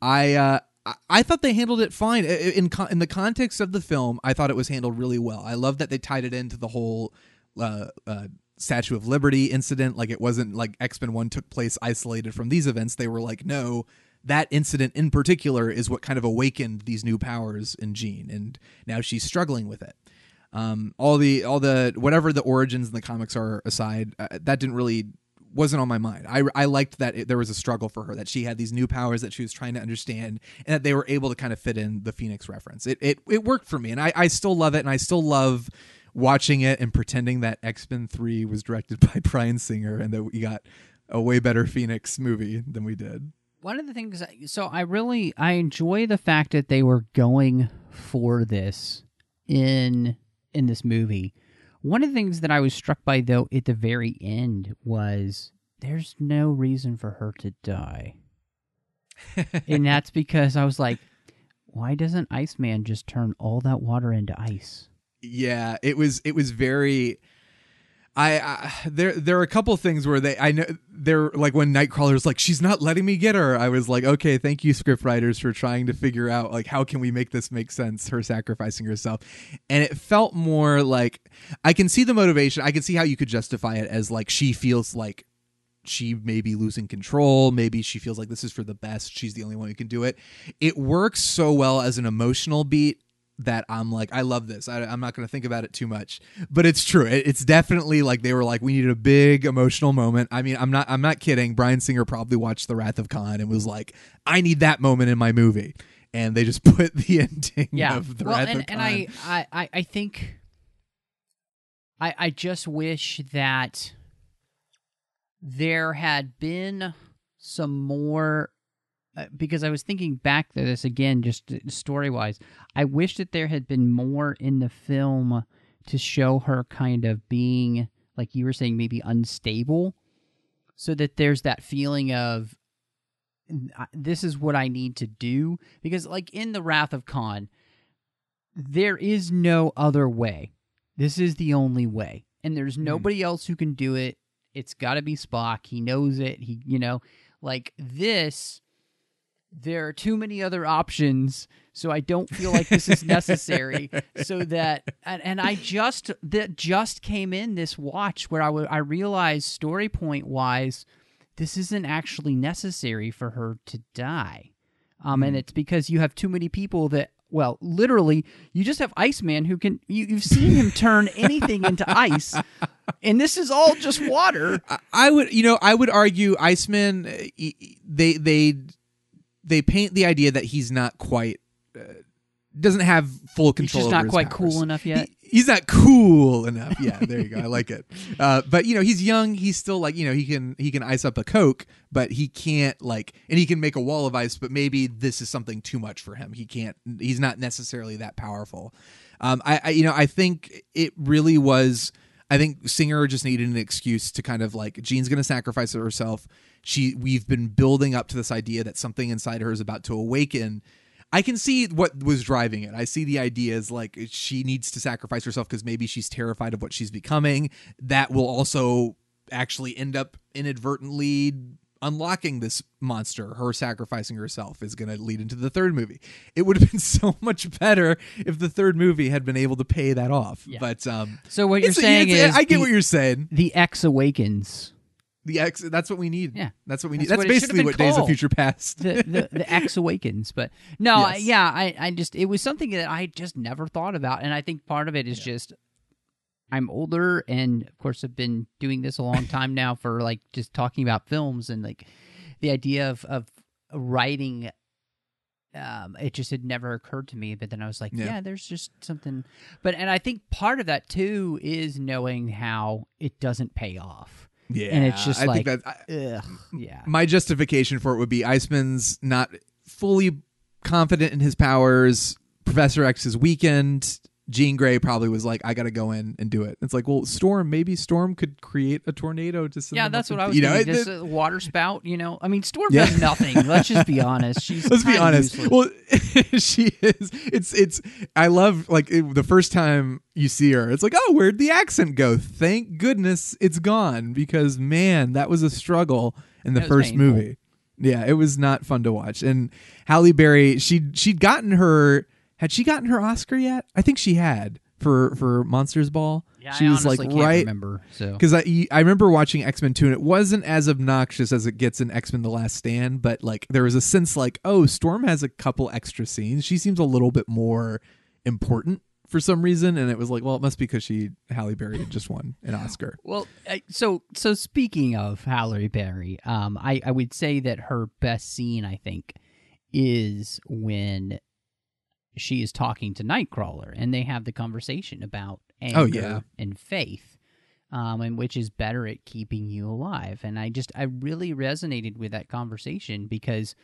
I uh, I- thought they handled it fine in in the context of the film. I thought it was handled really well. I love that they tied it into the whole uh, uh, Statue of Liberty incident. Like it wasn't like X Men One took place isolated from these events. They were like, no, that incident in particular is what kind of awakened these new powers in Jean, and now she's struggling with it. Um, all the all the whatever the origins in the comics are aside, uh, that didn't really wasn't on my mind. I, I liked that it, there was a struggle for her, that she had these new powers that she was trying to understand, and that they were able to kind of fit in the Phoenix reference. It it, it worked for me, and I, I still love it, and I still love watching it and pretending that X Men Three was directed by Bryan Singer, and that we got a way better Phoenix movie than we did. one of the things so i really i enjoy the fact that they were going for this in in this movie one of the things that i was struck by though at the very end was there's no reason for her to die and that's because i was like why doesn't iceman just turn all that water into ice Yeah, it was it was very. I, there there are a couple things where they I know they're like when Nightcrawler's like she's not letting me get her. I was like, okay, thank you, script writers, for trying to figure out like how can we make this make sense? Her sacrificing herself, and it felt more like I can see the motivation. I can see how you could justify it as like she feels like she may be losing control. Maybe she feels like this is for the best. She's the only one who can do it. It works so well as an emotional beat that I'm like, I love this. I, I'm not going to think about it too much, but it's true. It, it's definitely like they were like, we needed a big emotional moment. I mean, I'm not, I'm not kidding. Bryan Singer probably watched The Wrath of Khan and was like, I need that moment in my movie, and they just put the ending yeah of The well, Wrath and, of Khan. and I, I I- I think I I just wish that there had been some more Uh, because I was thinking back to this again, just uh, story wise. I wish that there had been more in the film to show her kind of being, like you were saying, maybe unstable, so that there's that feeling of this is what I need to do. Because, like in the Wrath of Khan, there is no other way. This is the only way, and there's hmm. nobody else who can do it. It's got to be Spock. He knows it. He, you know, like this. There are too many other options, so I don't feel like this is necessary. so that, and, and I just that just came in this watch where I wa- I realized story point wise, this isn't actually necessary for her to die. Um, and it's because you have too many people that, well, literally, you just have Iceman who can. You, you've seen him turn anything into ice, and this is all just water. I- I would, you know, I would argue Iceman. uh, e- e- They they they paint the idea that he's not quite uh, doesn't have full He's control. just over not quite powers. cool enough yet. He- he's not cool enough. Yeah, there you go. I like it. Uh, but you know, he's young. He's still like you know he can he can ice up a coke, but he can't like and he can make a wall of ice. But maybe this is something too much for him. He can't. He's not necessarily that powerful. Um, I, I you know I think it really was. I think Singer just needed an excuse to kind of like Jean's going to sacrifice herself. She we've been building up to this idea that something inside her is about to awaken. I can see what was driving it. I see the idea is like she needs to sacrifice herself because maybe she's terrified of what she's becoming. That will also actually end up inadvertently unlocking this monster. Her sacrificing herself is going to lead into the third movie. It would have been so much better if the third movie had been able to pay that off. Yeah. But um, So what you're saying is I get the- what you're saying. The X awakens. The X. That's what we need. Yeah. that's what we need. That's That's, what basically what Days of. Future Past. the, the the X awakens. But no, I, yeah, I I just it was something that I just never thought about, and I think part of it is just I'm older, and of course I've been doing this a long time now for like just talking about films and like the idea of of writing. Um, it just had never occurred to me, but then I was like, Yeah. yeah, there's just something. But and I think part of that too is knowing how it doesn't pay off. Yeah, and it's just I like, think that. I- ugh, yeah. my justification for it would be Iceman's not fully confident in his powers. Professor X is weakened. Jean Grey probably was like, "I got to go in and do it." It's like, well, Storm, maybe Storm could create a tornado to send Yeah, that's what I was you know, thinking. Just a water spout, you know. I mean, Storm Yeah. does nothing. Let's just be honest. She's Let's be honest. useless. Well, she is. It's it's. I love like it, the first time you see her. It's like, oh, where'd the accent go? Thank goodness it's gone because man, that was a struggle in the first painful. movie. Yeah, it was not fun to watch. And Halle Berry, she she'd gotten her. Had she gotten her Oscar yet? I think she had for for Monsters Ball. yeah, she I was like can't right remember. So because I I remember watching X Men Two and it wasn't as obnoxious as it gets in X Men: The Last Stand, but like there was a sense like oh Storm has a couple extra scenes. She seems a little bit more important for some reason, and it was like well it must be because she Halle Berry had just won an Oscar. Well, I- so so speaking of Halle Berry, um, I I would say that her best scene, I think, is when she is talking to Nightcrawler, and they have the conversation about anger Oh, yeah. and faith, um, and which is better at keeping you alive. And I just I really resonated with that conversation because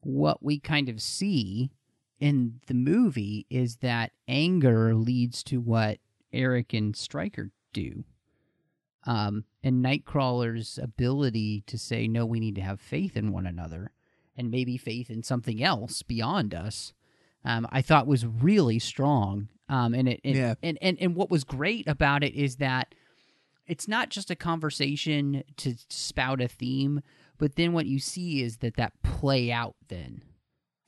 what we kind of see in the movie is that anger leads to what Erik and Stryker do. Um, and Nightcrawler's ability to say, no, we need to have faith in one another and maybe faith in something else beyond us, um, I thought was really strong. Um, and, it, and, Yeah. and, and, and what was great about it is that it's not just a conversation to spout a theme, but then what you see is that that play out then.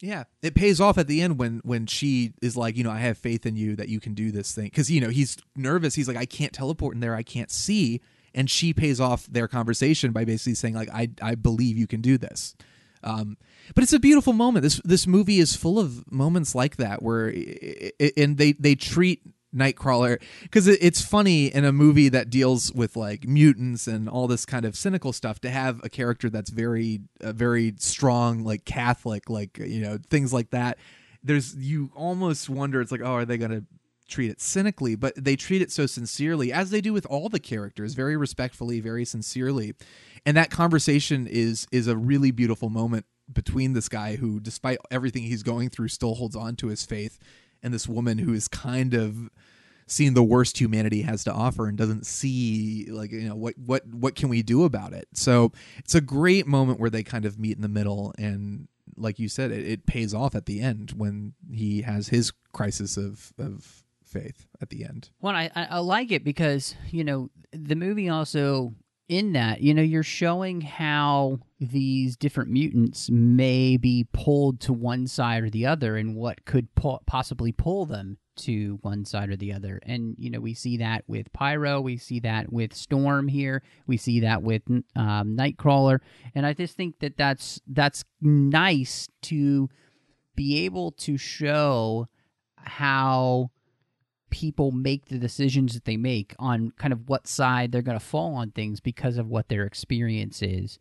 Yeah, it pays off at the end when when she is like, you know, I have faith in you that you can do this thing because you know he's nervous. He's like, I can't teleport in there. I can't see, and she pays off their conversation by basically saying like, I I believe you can do this. Um, but it's a beautiful moment. This this movie is full of moments like that where, and they they treat Nightcrawler because it, it's funny in a movie that deals with like mutants and all this kind of cynical stuff to have a character that's very uh, very strong like Catholic like you know things like that. There's you almost wonder it's like oh are they gonna treat it cynically but they treat it so sincerely as they do with all the characters very respectfully very sincerely and that conversation is is a really beautiful moment between this guy who despite everything he's going through still holds on to his faith and this woman who is kind of seeing the worst humanity has to offer and doesn't see like you know what what what can we do about it? So it's a great moment where they kind of meet in the middle and like you said it, it pays off at the end when he has his crisis of of faith at the end. Well, I, I I like it because you know the movie also in that you know you're showing how these different mutants may be pulled to one side or the other, and what could po- possibly pull them to one side or the other. And you know we see that with Pyro, we see that with Storm here, we see that with um, Nightcrawler, and I just think that that's that's nice to be able to show how people make the decisions that they make on kind of what side they're going to fall on things because of what their experience is.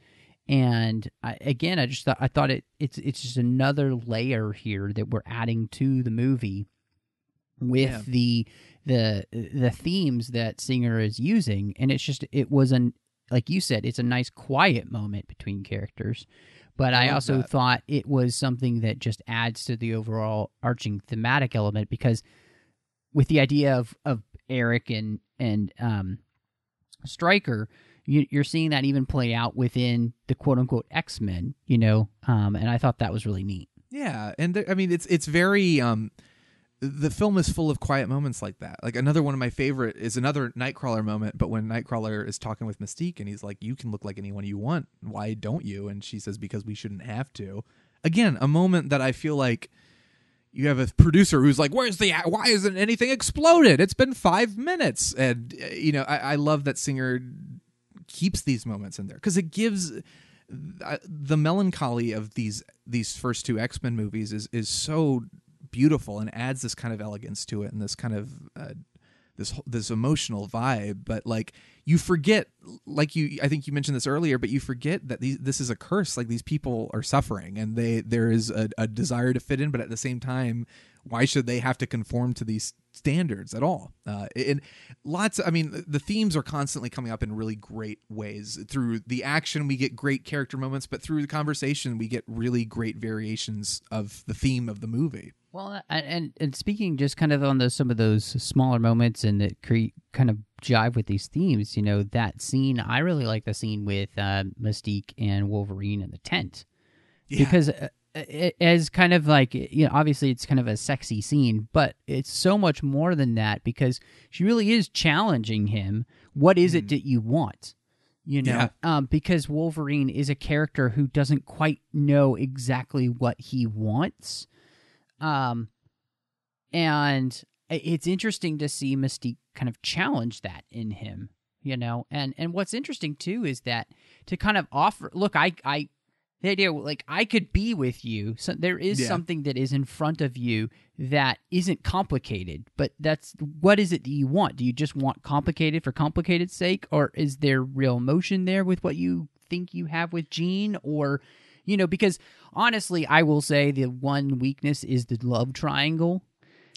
And I, again, I just thought I thought it it's it's just another layer here that we're adding to the movie with Yeah. the the the themes that Singer is using, and it's just it was an like you said, it's a nice quiet moment between characters. But I, love also that. thought it was something that just adds to the overall arching thematic element because with the idea of of Erik and and um, Stryker, you, you're seeing that even play out within the quote unquote X Men, you know, um, and I thought that was really neat. Yeah, and there, I mean it's it's very um the film is full of quiet moments like that. Like another one of my favorite is another Nightcrawler moment, but when Nightcrawler is talking with Mystique and he's like, "You can look like anyone you want. Why don't you?" and she says, "Because we shouldn't have to." Again, a moment that I feel like you have a producer who's like, "Where's the? Why isn't anything exploded? It's been five minutes." And uh, you know, I, I love that Singer keeps these moments in there because it gives uh, the melancholy of these these first two X Men movies is is so beautiful and adds this kind of elegance to it and this kind of uh, this this emotional vibe. But like you forget, like you, I think you mentioned this earlier, but you forget that these, this is a curse. Like these people are suffering, and they there is a, a desire to fit in, but at the same time, why should they have to conform to these standards at all? Uh, and lots. I mean, the themes are constantly coming up in really great ways. Through the action, we get great character moments, but through the conversation, we get really great variations of the theme of the movie. Well, and and, and speaking just kind of on those some of those smaller moments and that create kind of jive with these themes, you know, that scene I really like the scene with uh, Mystique and Wolverine in the tent because uh, it, as kind of like you know obviously it's kind of a sexy scene, but it's so much more than that because she really is challenging him. What is it that you want? You know, Yeah. um, because Wolverine is a character who doesn't quite know exactly what he wants. Um, and it's interesting to see Mystique kind of challenge that in him, you know. And and what's interesting too is that to kind of offer, look, I I the idea like I could be with you. So there is Yeah. something that is in front of you that isn't complicated, but that's what is it that you want? Do you just want complicated for complicated sake, or is there real emotion there with what you think you have with Jean, or you know? Because honestly, I will say the one weakness is the love triangle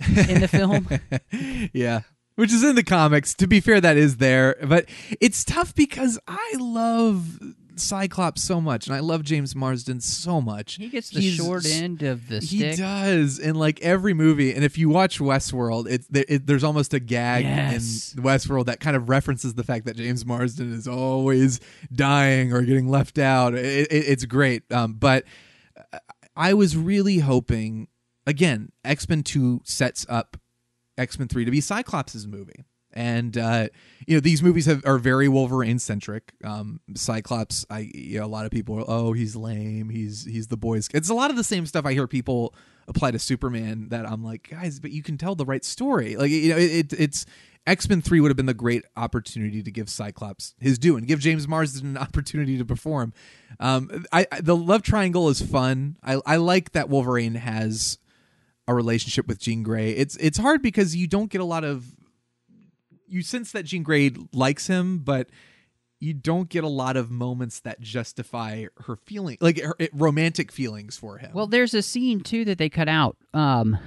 in the film. yeah. Which is in the comics. To be fair, that is there. But it's tough because I love Cyclops so much and I love James Marsden so much. He gets the He's short end of the stick. He does in like every movie, and if you watch Westworld, it's there, it, there's almost a gag Yes. in Westworld that kind of references the fact that James Marsden is always dying or getting left out. It, it, it's great, um, but I was really hoping again, X Men Two sets up X Men Three to be Cyclops' movie. And uh, you know these movies have, are very Wolverine centric. Um, Cyclops, I you know a lot of people are oh he's lame, he's he's the boys. It's a lot of the same stuff I hear people apply to Superman. That I'm like guys, but you can tell the right story. Like you know it, it it's X Men Three would have been the great opportunity to give Cyclops his due and give James Marsden an opportunity to perform. Um, I, I the love triangle is fun. I I like that Wolverine has a relationship with Jean Grey. It's it's hard because you don't get a lot of you sense that Jean Grey likes him, but you don't get a lot of moments that justify her feeling like her romantic feelings for him. Well, there's a scene too that they cut out. Um,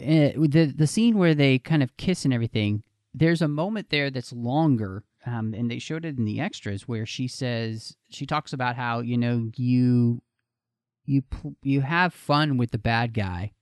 eh, the the scene where they kind of kiss and everything. There's a moment there that's longer, um, and they showed it in the extras where she says she talks about how you know you you you have fun with the bad guy,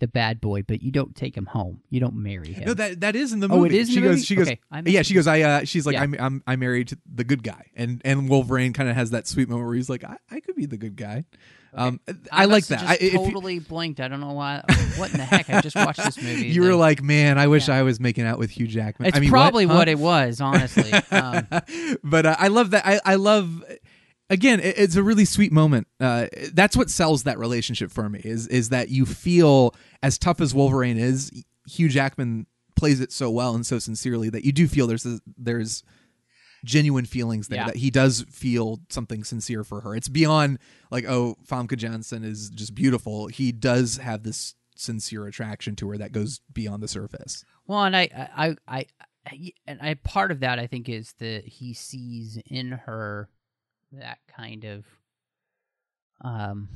the bad boy, but you don't take him home. You don't marry him. no, that that is in the movie. Oh, it is She goes. movie? She goes. Okay, yeah, she goes. I. Uh, she's like, yeah. I'm, I'm. I married to the good guy, and and Wolverine kind of has that sweet moment where he's like, I, I could be the good guy. Um, I, like that. I, if you- totally blinked. I don't know why. What in the heck? I just watched this movie. you were like, man, I wish Yeah. I was making out with Hugh Jackman. It's I mean, probably what, what, it was, honestly. Um, but uh, I love that. I, I love. Again, it- it's a really sweet moment. Uh, that's what sells that relationship for me. Is is that you feel as tough as Wolverine is, Hugh Jackman plays it so well and so sincerely that you do feel there's a, there's genuine feelings there Yeah. that he does feel something sincere for her. It's beyond like oh Famke Janssen is just beautiful. He does have this sincere attraction to her that goes beyond the surface. Well, and I, I, I, I, and I, part of that I think is that he sees in her that kind of, um,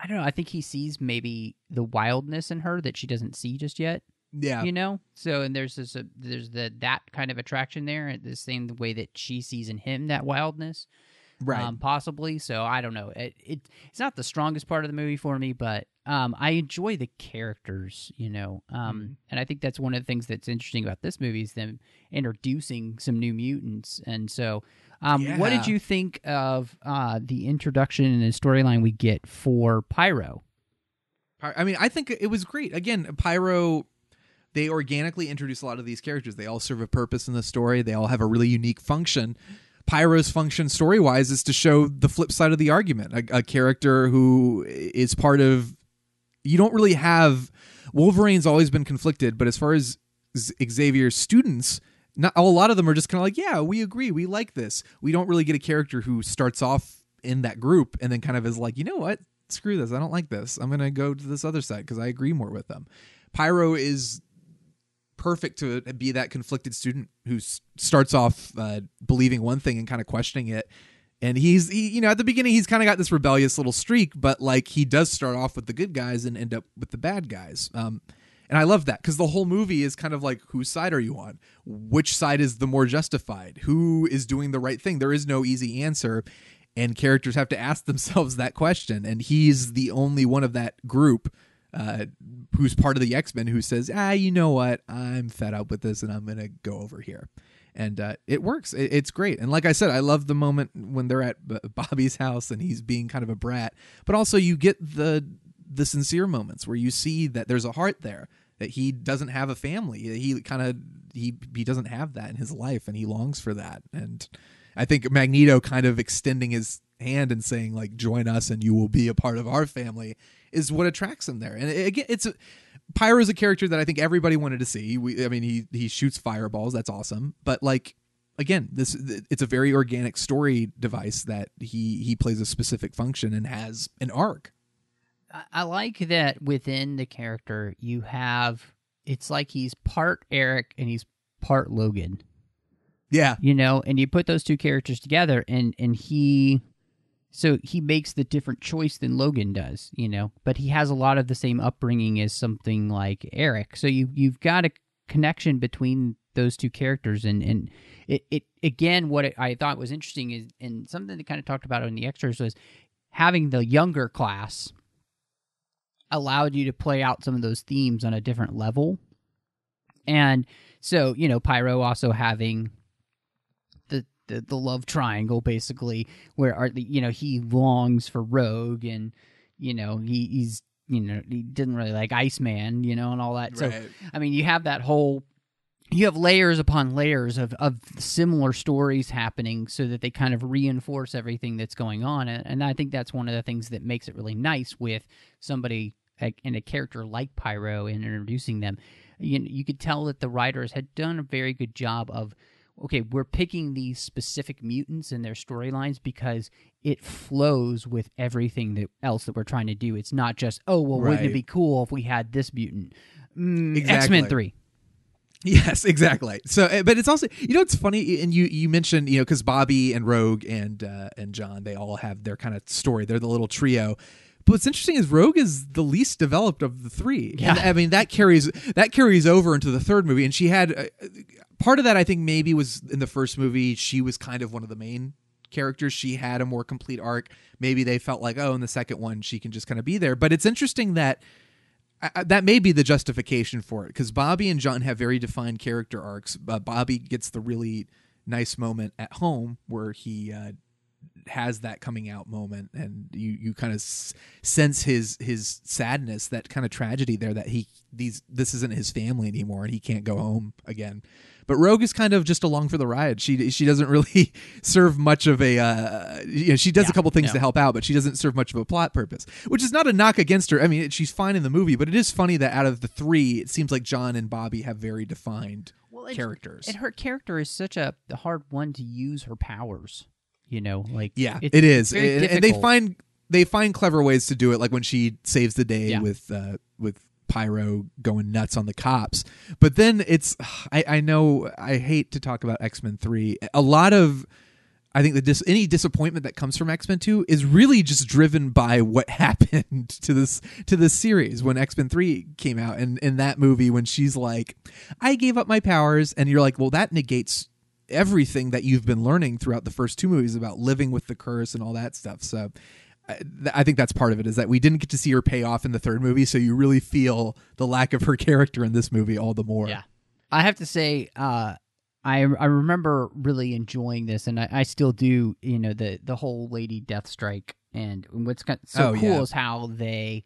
I don't know. I think he sees maybe the wildness in her that she doesn't see just yet. Yeah. you know. So and there's this uh, there's the that kind of attraction there, the same way that she sees in him that wildness, Right. Um, possibly. So I don't know. It, it it's not the strongest part of the movie for me, but um, I enjoy the characters, you know. Um, Mm-hmm. and I think that's one of the things that's interesting about this movie is them introducing some new mutants. And so, um, what did you think of uh, the introduction and the storyline we get for Pyro? I mean, I think it was great. Again, Pyro, they organically introduce a lot of these characters. They all serve a purpose in the story. They all have a really unique function. Pyro's function story wise is to show the flip side of the argument. A, a character who is part of. You don't really have. Wolverine's always been conflicted, but as far as Xavier's students, not a lot of them are just kind of like, yeah, we agree, we like this. We don't really get a character who starts off in that group and then kind of is like, you know what, screw this, I don't like this. I'm gonna go to this other side because I agree more with them. Pyro is perfect to be that conflicted student who starts off uh, believing one thing and kind of questioning it. And he's, he, you know, at the beginning, he's kind of got this rebellious little streak, but like he does start off with the good guys and end up with the bad guys. Um, and I love that because the whole movie is kind of like, whose side are you on? Which side is the more justified? Who is doing the right thing? There is no easy answer. And characters have to ask themselves that question. And he's the only one of that group uh, who's part of the X Men who says, ah, you know what? I'm fed up with this and I'm going to go over here. And uh, it works. It, it's great. And like I said, I love the moment when they're at Bobby's house and he's being kind of a brat. But also, you get the the sincere moments where you see that there's a heart there that he doesn't have a family. He kind of he he doesn't have that in his life and he longs for that. And i think magneto kind of extending his hand and saying like join us and you will be a part of our family is what attracts him there. And again it's a pyro is a character that i think everybody wanted to see. We, i mean he he shoots fireballs. That's awesome. But like again this it's a very organic story device that he he plays a specific function and has an arc I- like that within the character you have it's like he's part Erik and he's part Logan. yeah You know, and you put those two characters together and and he so he makes the different choice than Logan does, you know, but he has a lot of the same upbringing as something like Erik. So you you've got a connection between those two characters and and it, it again what it, I thought was interesting is and something they kind of talked about in the extras was having the younger class allowed you to play out some of those themes on a different level. And so, you know, Pyro also having the the, the love triangle basically where are you know, he longs for Rogue and you know, he, he's you know, he didn't really like Iceman, you know, and all that. So I mean, you have that whole you have layers upon layers of, of similar stories happening so that they kind of reinforce everything that's going on. And, and i think that's one of the things that makes it really nice with somebody and a character like pyro and introducing them. You, you could tell that the writers had done a very good job of okay we're picking these specific mutants and their storylines because it flows with everything that else that we're trying to do. It's not just oh well wouldn't it be cool if we had this mutant? Mm, Exactly. x-men 3 Yes, exactly. So, uh, but it's also you know it's funny, and you you mentioned you know because Bobby and Rogue and uh, and John they all have their kind of story. They're the little trio. But what's interesting is Rogue is the least developed of the three. Yeah. And, I mean that carries that carries over into the third movie, and she had uh, part of that. I think maybe was in the first movie. She was kind of one of the main characters. She had a more complete arc. Maybe they felt like oh, in the second one she can just kind of be there. But it's interesting that I, that may be the justification for it because Bobby and John have very defined character arcs. Uh, Bobby gets the really nice moment at home where he uh, has that coming out moment, and you you kind of s- sense his his sadness, that kind of tragedy there that he these this isn't his family anymore, and he can't go home again. But Rogue is kind of just along for the ride. She she doesn't really serve much of a uh, you know she does a couple things no. to help out, but she doesn't serve much of a plot purpose. Which is not a knock against her. I mean, she's fine in the movie, but it is funny that out of the three, it seems like John and Bobby have very defined and- characters. And her character is such a hard one to use her powers. You know, like yeah, it's, it is, it's and, and they find they find clever ways to do it, like when she saves the day Yeah. with uh, with Pyro going nuts on the cops. But then it's I, I know I hate to talk about X Men three. A lot of I think the dis- any disappointment that comes from X Men Two is really just driven by what happened to this to this series when X Men Three came out, and in that movie when she's like, "I gave up my powers," and you're like, "Well, that negates everything that you've been learning throughout the first two movies about living with the curse and all that stuff." So. I- think that's part of it is that we didn't get to see her pay off in the third movie, so you really feel the lack of her character in this movie all the more. Yeah. I have to say, uh, I I remember really enjoying this, and I, I still do. You know, the the whole Lady Deathstrike, and what's kind so Oh, cool yeah. is how they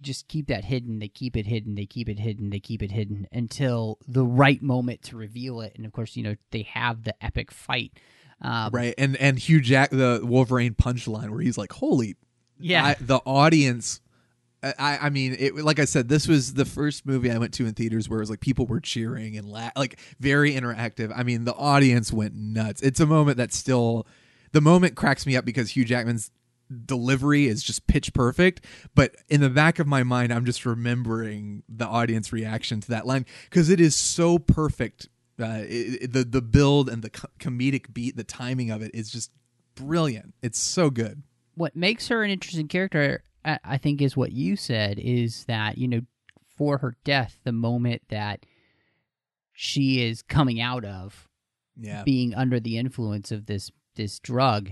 just keep that hidden. They keep it hidden. They keep it hidden. They keep it hidden until the right moment to reveal it. And of course, you know they have the epic fight. Um, right and and hugh jack the wolverine punchline where he's like holy Yeah. I, the audience I, I mean, it, like I said, this was the first movie I went to in theaters where it was like people were cheering and la- like very interactive. I mean, the audience went nuts. It's a moment that still, the moment cracks me up because Hugh Jackman's delivery is just pitch perfect. But in the back of my mind, I'm just remembering the audience reaction to that line because it is so perfect. Uh, it, it- the the build and the co- comedic beat, the timing of it is just brilliant. It's so good. what makes her an interesting character, I, I think, is what you said is that you know, for her death, the moment that she is coming out of Yeah. being under the influence of this this drug,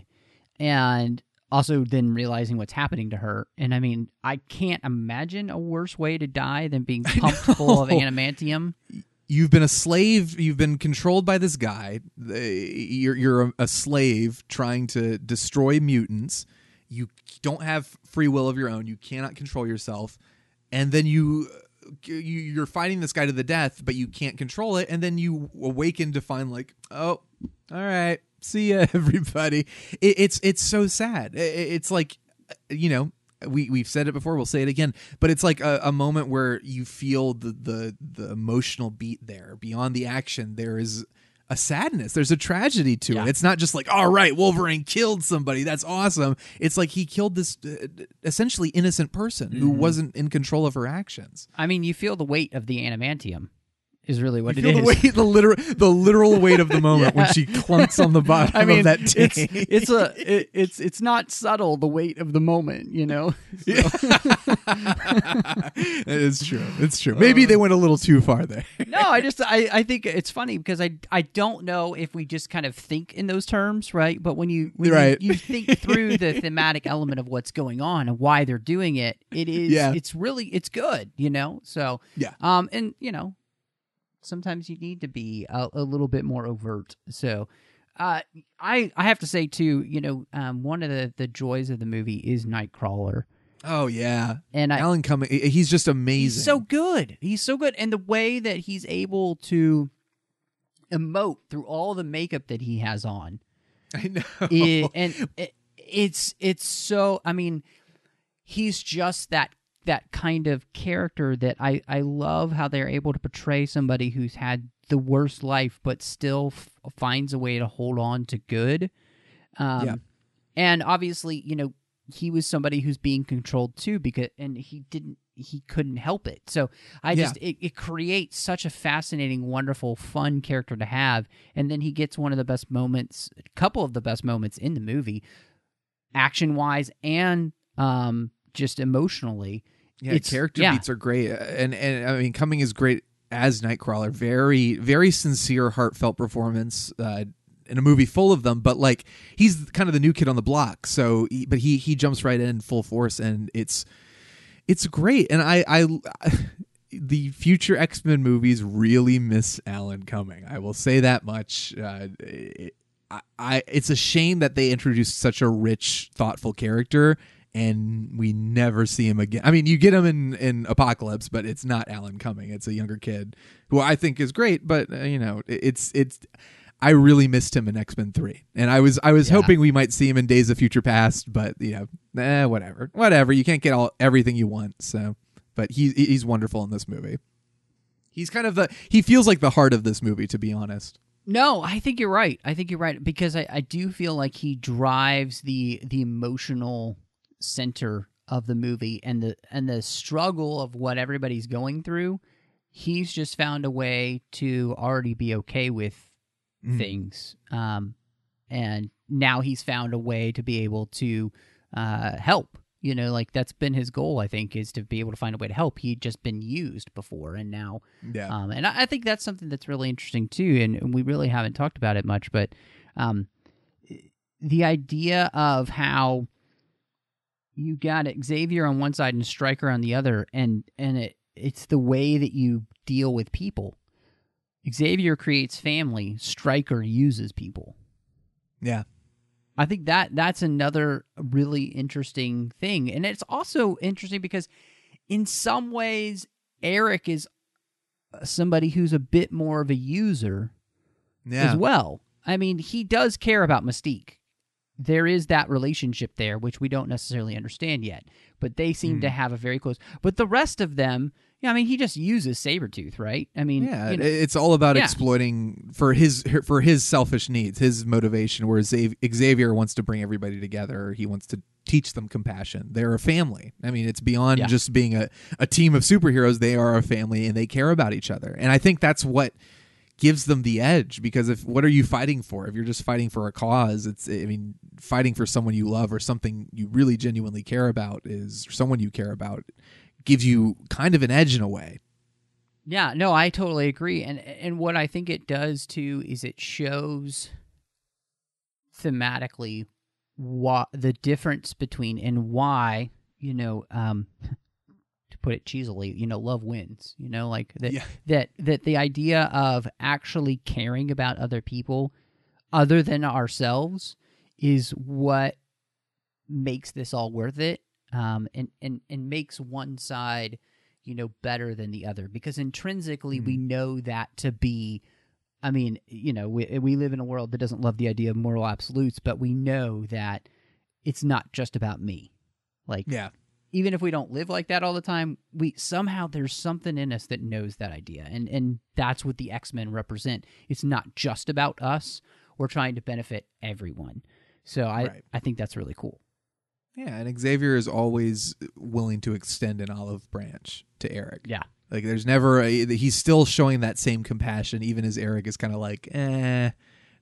and also then realizing what's happening to her. And I mean, I can't imagine a worse way to die than being pumped full of know. adamantium. You've been a slave you've been controlled by this guy. You're, you're a, slave trying to destroy mutants. You don't have free will of your own. You cannot control yourself. And then you uh, you- you're fighting this guy to the death but you can't control it. And then you awaken to find like oh all right. See ya everybody. It, it's it's so sad. I- I- it's like uh, you know we we've said it before we'll say it again but it's like a, a moment where you feel the the the emotional beat there beyond the action there is a sadness there's a tragedy to Yeah. it it's not just like all right wolverine killed somebody that's awesome it's like he killed this uh, essentially innocent person who Mm-hmm. wasn't in control of her actions I mean, you feel the weight of the adamantium. Is really what you it feel is. the weight the literal the literal weight of the moment when she clunks on the bottom I mean, of that tank it's it's a it, it's it's not subtle the weight of the moment, you know. it is true it's true maybe they went a little too far there no, I just I, I think it's funny because I I don't know if we just kind of think in those terms, right? But when you when you- you, think through the thematic element of what's going on and why they're doing it, it is Yeah. it's really it's good, you know. So Yeah. um, and you know, sometimes you need to be a, a little bit more overt. So. Uh, I I have to say too, you know, um, one of the, the joys of the movie is Nightcrawler, oh yeah and I, alan cumming he's just amazing He's so good. He's so good, and the way that he's able to emote through all the makeup that he has on, i know i- and it, it's it's so. I mean, he's just that that kind of character that I I love how they're able to portray somebody who's had the worst life, but still f- finds a way to hold on to good. Um, Yeah. and obviously, you know, he was somebody who's being controlled too because and he didn't he couldn't help it so i Yeah. just it, it creates such a fascinating wonderful fun character to have and then he gets one of the best moments a couple of the best moments in the movie action wise and um just emotionally Yeah, It's- character yeah. beats are great, and and I mean, Cumming is great as Nightcrawler. Very, very sincere, heartfelt performance uh, in a movie full of them. But like, he's kind of the new kid on the block. So, he, but he he jumps right in full force, and it's it's great. And I I. The future X Men movies really miss Alan Cumming. I will say that much. Uh, it, I, I, it's a shame that they introduced such a rich, thoughtful character, and we never see him again. I mean, you get him in in Apocalypse, but it's not Alan Cumming. It's a younger kid who I think is great, but uh, you know, it- it's it's. I really missed him in X Men Three, and I was I was Yeah. hoping we might see him in Days of Future Past, but you know, eh, whatever, whatever. You can't get all everything you want, so. But he he's wonderful in this movie. He's kind of the he feels like the heart of this movie, to be honest. No, I think you're right. I think you're right because I, I do feel like he drives the the emotional center of the movie and the and the struggle of what everybody's going through. He's just found a way to already be okay with Mm. things, um, and now he's found a way to be able to uh, help. You know, like that's been his goal. I think is to be able to find a way to help. He'd just been used before, and now, Yeah. um, and I, I think that's something that's really interesting too. And, and we really haven't talked about it much, but um, the idea of how you got Xavier on one side and Stryker on the other, and and it it's the way that you deal with people. Xavier creates family. Stryker uses people. yeah. I think that that's another really interesting thing, and it's also interesting because, in some ways, Erik is uh, somebody who's a bit more of a user Yeah. as well. I mean, he does care about Mystique. There is that relationship there, which we don't necessarily understand yet, but they seem Hmm. to have a very close. But the rest of them, yeah, I mean, he just uses Sabretooth, right? I mean, Yeah, you know- it's all about Yeah. exploiting for his for his selfish needs, his motivation. Whereas Xavier wants to bring everybody together. He wants to teach them compassion. They're a family. I mean, it's beyond Yeah. just being a, a team of superheroes. They are a family and they care about each other. And I think that's what gives them the edge because if what are you fighting for if you're just fighting for a cause it's i mean fighting for someone you love or something you really genuinely care about is someone you care about gives you kind of an edge in a way Yeah, no, I totally agree. And and what I think it does too is it shows thematically what the difference between and why, you know, um put it cheesily, you know, love wins. You know, like that Yeah. that that the idea of actually caring about other people other than ourselves is what makes this all worth it. Um and and and makes one side you know better than the other because intrinsically we know that to be i mean you know we, we live in a world that doesn't love the idea of moral absolutes but we know that it's not just about me like yeah even if we don't live like that all the time we somehow there's something in us that knows that idea and and that's what the x-men represent it's not just about us we're trying to benefit everyone so i Right. i think that's really cool Yeah, and Xavier is always willing to extend an olive branch to Erik. yeah Like there's never a, he's still showing that same compassion even as Erik is kind of like, "Eh,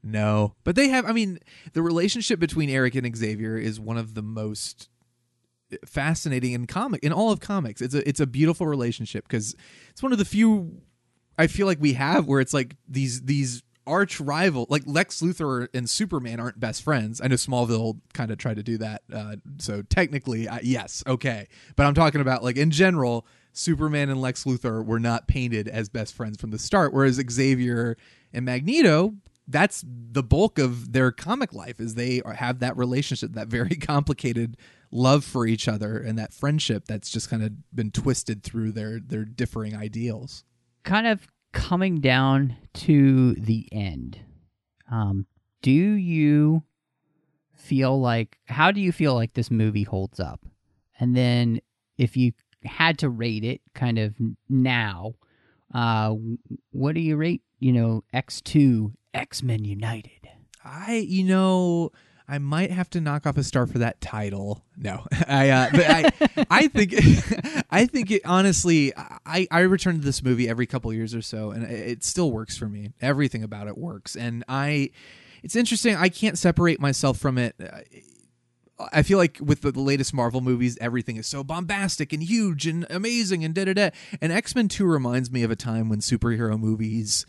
no." But they have I mean, the relationship between Erik and Xavier is one of the most fascinating in comic in all of comics. It's a it's a beautiful relationship because it's one of the few I feel like we have where it's like these these arch rival like Lex Luthor and Superman aren't best friends. I know Smallville kind of tried to do that, uh, so technically, I, yes, okay. But I'm talking about like in general, Superman and Lex Luthor were not painted as best friends from the start, whereas Xavier and Magneto. That's the bulk of their comic life is they have that relationship, that very complicated love for each other, and that friendship that's just kind of been twisted through their their differing ideals. kind of coming down to the end, um, do you feel like how do you feel like this movie holds up? And then if you had to rate it kind of now, uh, what do you rate, you know, X2 X-Men United? I, you know, I might have to knock off a star for that title. No, I, uh, but I, I think, I think it honestly, I, I return to this movie every couple years or so, and it still works for me. Everything about it works, and I, it's interesting. I can't separate myself from it. I feel like with the, the latest Marvel movies, everything is so bombastic and huge and amazing and da da da. And X Men Two reminds me of a time when superhero movies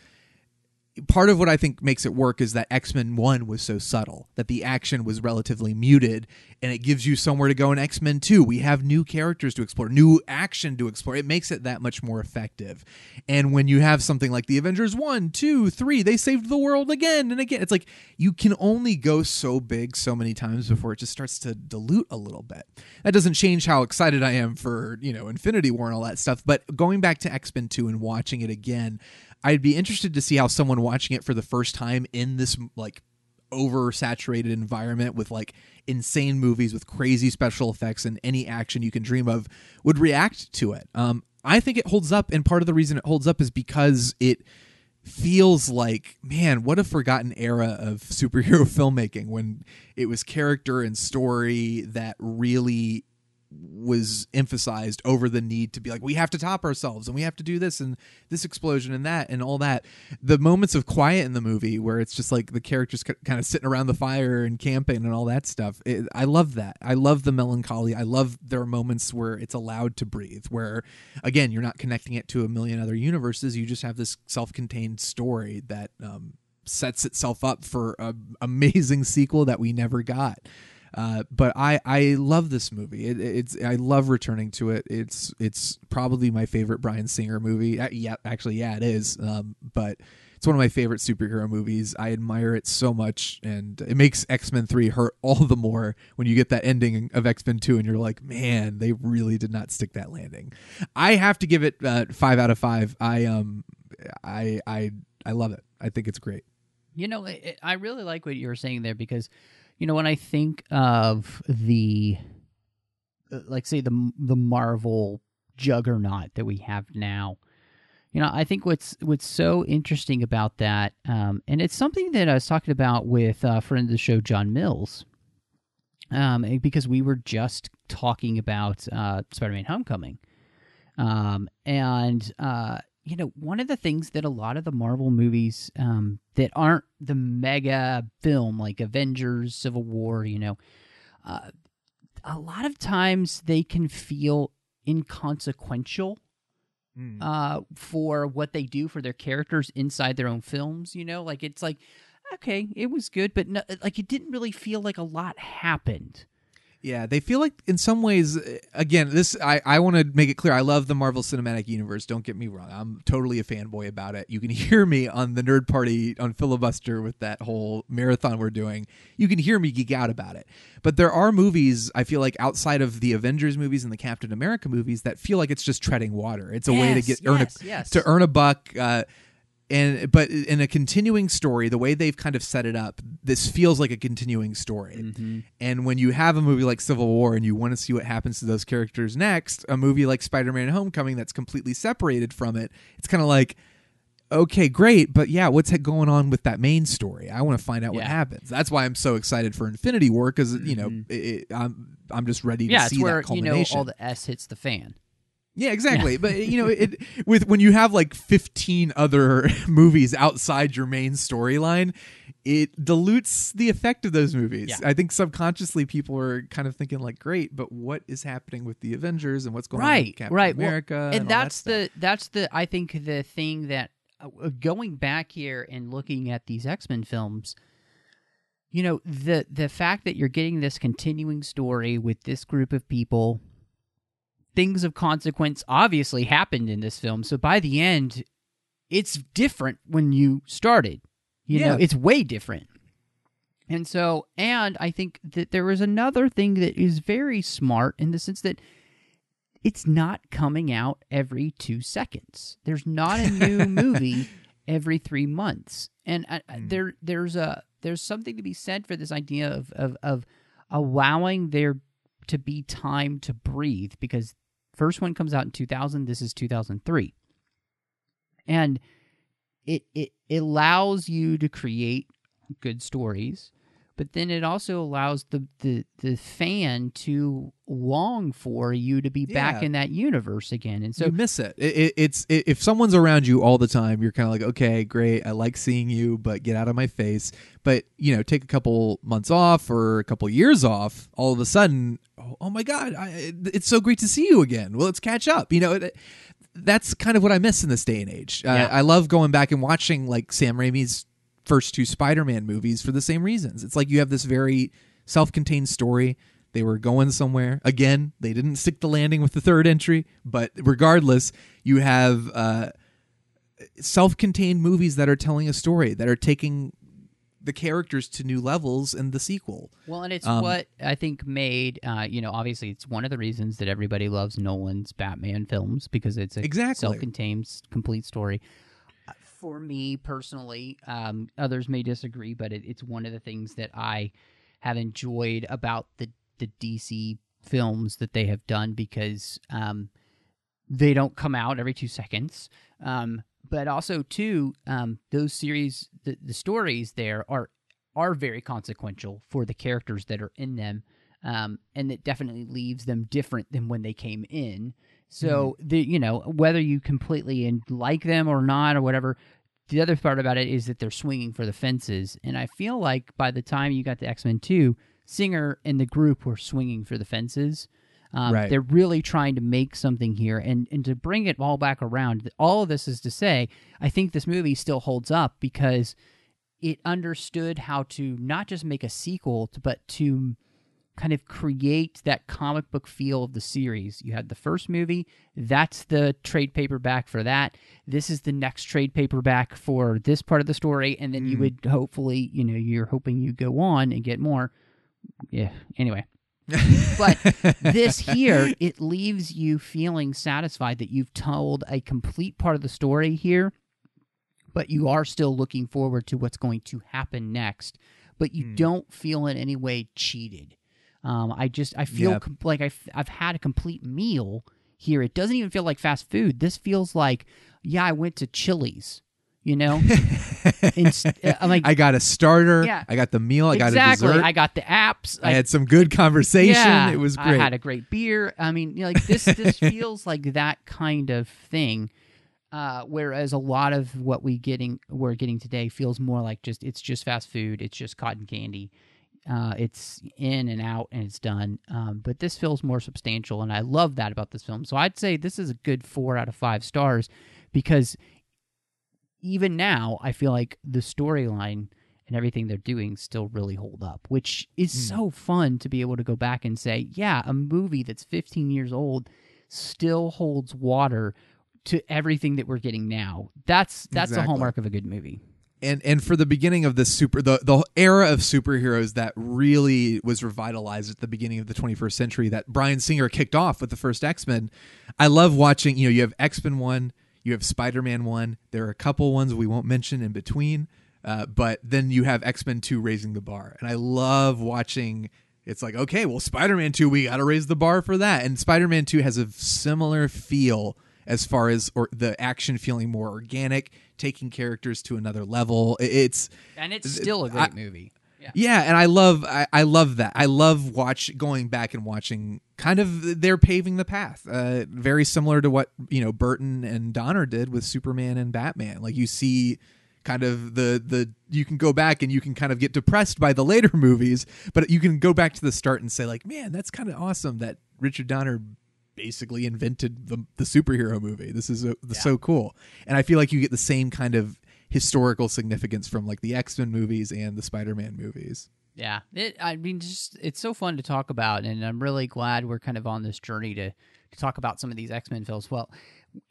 part of what I think makes it work is that X Men 1 was so subtle, that the action was relatively muted, and it gives you somewhere to go in X Men 2. We have new characters to explore, new action to explore. It makes it that much more effective. And when you have something like the Avengers 1, 2, 3, they saved the world again and again. It's like you can only go so big so many times before it just starts to dilute a little bit. That doesn't change how excited I am for, you know, Infinity War and all that stuff, but going back to X Men 2 and watching it again, I'd be interested to see how someone watching it for the first time in this like oversaturated environment with like insane movies with crazy special effects and any action you can dream of would react to it. Um, I think it holds up, and part of the reason it holds up is because it feels like man what a forgotten era of superhero filmmaking when it was character and story that really was emphasized over the need to be like we have to top ourselves and we have to do this and this explosion and that and all that. The moments of quiet in the movie where it's just like the characters kind of sitting around the fire and camping and all that stuff it, i love that. I love the melancholy. I love there are moments where it's allowed to breathe where again you're not connecting it to a million other universes. You just have this self-contained story that um, sets itself up for an amazing sequel that we never got uh, but I I love this movie. It, it's I love returning to it. It's it's probably my favorite Bryan Singer movie. Uh, yeah, actually, yeah, it is. Um, but it's one of my favorite superhero movies. I admire it so much, and it makes X Men Three hurt all the more when you get that ending of X Men Two, and you're like, man, they really did not stick that landing. I have to give it uh, five out of five. I um I I I love it. I think it's great. You know, I really like what you were saying there because you know when I think of the uh, like say the the Marvel juggernaut that we have now. You know, I think what's what's so interesting about that, um, and it's something that I was talking about with a friend of the show, John Mills, um, because we were just talking about uh, Spider-Man: Homecoming, um, and uh, you know, one of the things that a lot of the Marvel movies um, that aren't the mega film like Avengers, Civil War, you know, uh, a lot of times they can feel inconsequential mm. uh, for what they do for their characters inside their own films. You know, like it's like, okay, it was good, but no, like it didn't really feel like a lot happened. Yeah, they feel like in some ways again, this I, I want to make it clear I love the Marvel Cinematic Universe, don't get me wrong. I'm totally a fanboy about it. You can hear me on the Nerd Party on filibuster with that whole marathon we're doing. You can hear me geek out about it. But there are movies I feel like outside of the Avengers movies and the Captain America movies that feel like it's just treading water. It's a yes, way to get yes, a, yes. to earn a buck uh, and but in a continuing story the way they've kind of set it up this feels like a continuing story mm-hmm. and when you have a movie like civil war and you want to see what happens to those characters next a movie like spider-man homecoming that's completely separated from it it's kind of like okay great but yeah what's going on with that main story i want to find out Yeah. what happens that's why i'm so excited for infinity war because you know Mhm. it, it- i'm i'm just ready to Yeah, see it's where that you know culmination all the S hits the fan. Yeah, exactly. But you know, it with when you have like 15 other movies outside your main storyline, it dilutes the effect of those movies. Yeah. I think subconsciously people are kind of thinking like, "Great, but what is happening with the Avengers and what's going on with right Captain right Well, America?" and, and, all that that's the that's the i think the thing that uh, going back here and looking at these x-men films you know the the fact that you're getting this continuing story with this group of people things of consequence obviously happened in this film. So by the end it's different when you started. You know it's way different. And so and i think that there is another thing that is very smart in the sense that it's not coming out every two seconds. There's not a new movie every three months, and I, I- there there's a there's something to be said for this idea of of of allowing there to be time to breathe because first one comes out in 2000. This is 2003, and it it allows you to create good stories but then it also allows the, the the fan to long for you to be back in that universe again and so you miss it. It, it. It's it, if someone's around you all the time, you're kind of like, okay, great, I like seeing you, but get out of my face. But you know, take a couple months off or a couple years off. All of a sudden, oh, oh my god, I, it's so great to see you again. Well, let's catch up. You know. It, that's kind of what I miss in this day and age. Uh, I love going back and watching like Sam Raimi's first two Spider-Man movies for the same reasons. It's like you have this very self-contained story. They were going somewhere. Again, they didn't stick the landing with the third entry, but regardless, you have uh, self-contained movies that are telling a story that are taking the characters to new levels in the sequel. well and it's Um, what i think made uh, you know obviously it's one of the reasons that everybody loves nolan's batman films because it's a Exactly. self-contained complete story for me personally um, others may disagree but it, it's one of the things that i have enjoyed about the the dc films that they have done because um, they don't come out every two seconds. Um, but also, too, um, those series, the, the stories there are are very consequential for the characters that are in them. um, and it definitely leaves them different than when they came in. So the you know whether you completely in, like them or not or whatever. The other part about it is that they're swinging for the fences, and I feel like by the time you got to X Men Two, Singer and the group were swinging for the fences. Um, Right. They're really trying to make something here, and and to bring it all back around. All of this is to say, I think this movie still holds up because it understood how to not just make a sequel, to, but to kind of create that comic book feel of the series. You had the first movie, that's the trade paperback for that. This is the next trade paperback for this part of the story, and then you hmm. would hopefully, you know, you're hoping you go on and get more. Yeah. Anyway. but this here, it leaves you feeling satisfied that you've told a complete part of the story here, but you are still looking forward to what's going to happen next. But you hmm. don't feel in any way cheated. Um, I just I feel Yep. com- like I've I've had a complete meal here. It doesn't even feel like fast food. This feels like yeah, I went to Chili's. You know, Inst- uh, I'm like I got a starter. Yeah. I got the meal. I got a dessert. I got the apps. I had some good conversation. Yeah, it was great. I had a great beer. I mean, you know, like this. this feels like that kind of thing. Uh, whereas a lot of what we getting we're getting today feels more like just it's just fast food. It's just cotton candy. Uh, it's in and out and it's done. Um, but this feels more substantial, and I love that about this film. So I'd say this is a good four out of five stars because even now I feel like the storyline and everything they're doing still really hold up, which is so fun to be able to go back and say, yeah, a movie that's 15 years old still holds water to everything that we're getting now. That's that's the Exactly. hallmark of a good movie. And and for the beginning of this super the the era of superheroes that really was revitalized at the beginning of the 21st century that Bryan Singer kicked off with the first X-Men. I love watching, you know, you have X-Men 1, you have Spider-Man 1, there are a couple ones we won't mention in between, uh, but then you have X-Men 2 raising the bar. And I love watching it's like, okay, well Spider-Man 2 we got to raise the bar for that. And Spider-Man 2 has a similar feel as far as or the action feeling more organic, taking characters to another level. It's And it's still a great movie. Yeah. yeah, and I love I, I love that. I love watch going back and watching kind of they're paving the path. Uh, very similar to what, you know, Burton and Donner did with Superman and Batman. Like you see kind of the the you can go back and you can kind of get depressed by the later movies, but you can go back to the start and say like, "Man, that's kind of awesome that Richard Donner basically invented the, the superhero movie. This is so, so cool." And I feel like you get the same kind of historical significance from like the X-Men movies and the Spider-Man movies. Yeah, it. I mean, just it's so fun to talk about, and I'm really glad we're kind of on this journey to to talk about some of these X Men films. Well,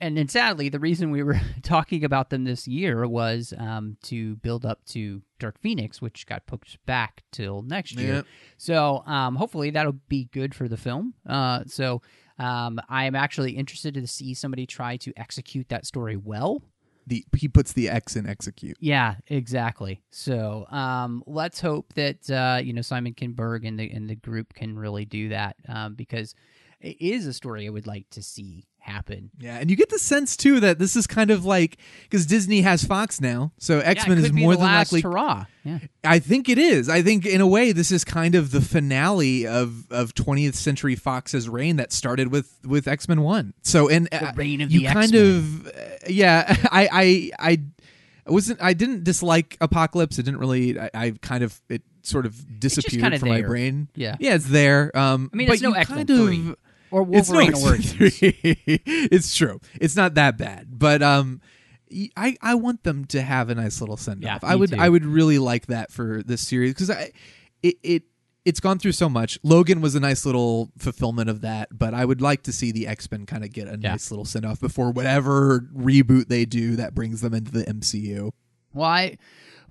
and then sadly, the reason we were talking about them this year was um, to build up to Dark Phoenix, which got pushed back till next year. Yep. So um, hopefully that'll be good for the film. Uh, so um, I am actually interested to see somebody try to execute that story well. The he puts the X in execute. Yeah, exactly. So um, let's hope that uh, you know Simon Kinberg and the and the group can really do that um, because it is a story I would like to see happen. Yeah, and you get the sense too that this is kind of like because Disney has Fox now, so X Men yeah, is more than last likely. hurrah. Yeah, I think it is. I think in a way this is kind of the finale of of 20th Century Fox's reign that started with with X Men One. So and The uh, reign of you the kind X-Men. of uh, yeah. I I I wasn't. I didn't dislike Apocalypse. It didn't really. I, I kind of it sort of disappeared from my brain. Yeah. yeah, it's there. Um, I mean, but it's no you X-Men kind of- 3 or it's no Wolverine X-Men Origins. 3. it's true. It's not that bad, but um, y- I I want them to have a nice little send off. Yeah, I would too. I would really like that for this series because I it it. It's gone through so much. Logan was a nice little fulfillment of that, but I would like to see the X Men kind of get a Yeah. nice little send off before whatever reboot they do that brings them into the MCU. Well, I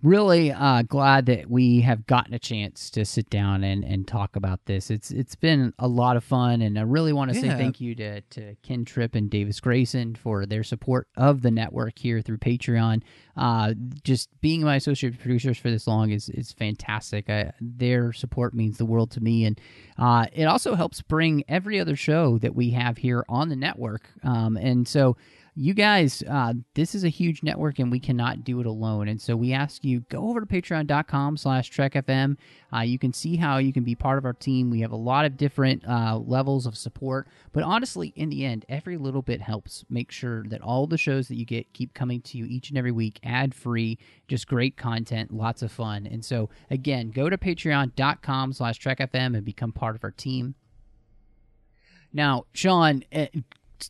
really uh, glad that we have gotten a chance to sit down and, and talk about this. It's it's been a lot of fun, and I really want to say thank you to, to Ken Tripp and Davis Grayson for their support of the network here through Patreon. Uh, just being my associate producers for this long is is fantastic. I, their support means the world to me, and uh, it also helps bring every other show that we have here on the network. Um, and so you guys, uh, this is a huge network and we cannot do it alone. And so we ask you go over to patreon.com slash trekfm. Uh, you can see how you can be part of our team. We have a lot of different uh, levels of support. But honestly, in the end, every little bit helps. Make sure that all the shows that you get keep coming to you each and every week, ad free, just great content, lots of fun. And so again, go to patreon.com slash trekfm and become part of our team. Now, Shawn, eh,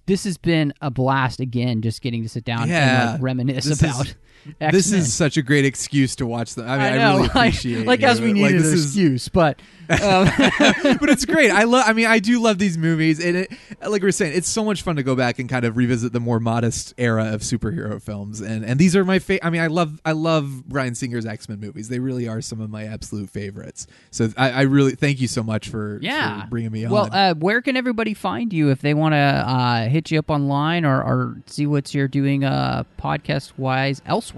this has been a blast again, just getting to sit down Yeah. and like reminisce about. is- X-Men. This is such a great excuse to watch them. I mean, I, know, really like- appreciate like, you. as we Like, this an is- excuse, but um, but it's great. I love. I mean, I do love these movies, and it, like we are saying, it's so much fun to go back and kind of revisit the more modest era of superhero films. And and these are my favorite. I mean, I love I love Bryan Singer's X Men movies. They really are some of my absolute favorites. So I, I really thank you so much for, yeah, for bringing me on. Well, uh, where can everybody find you if they want to uh, hit you up online or, or see what you're doing uh, podcast wise elsewhere?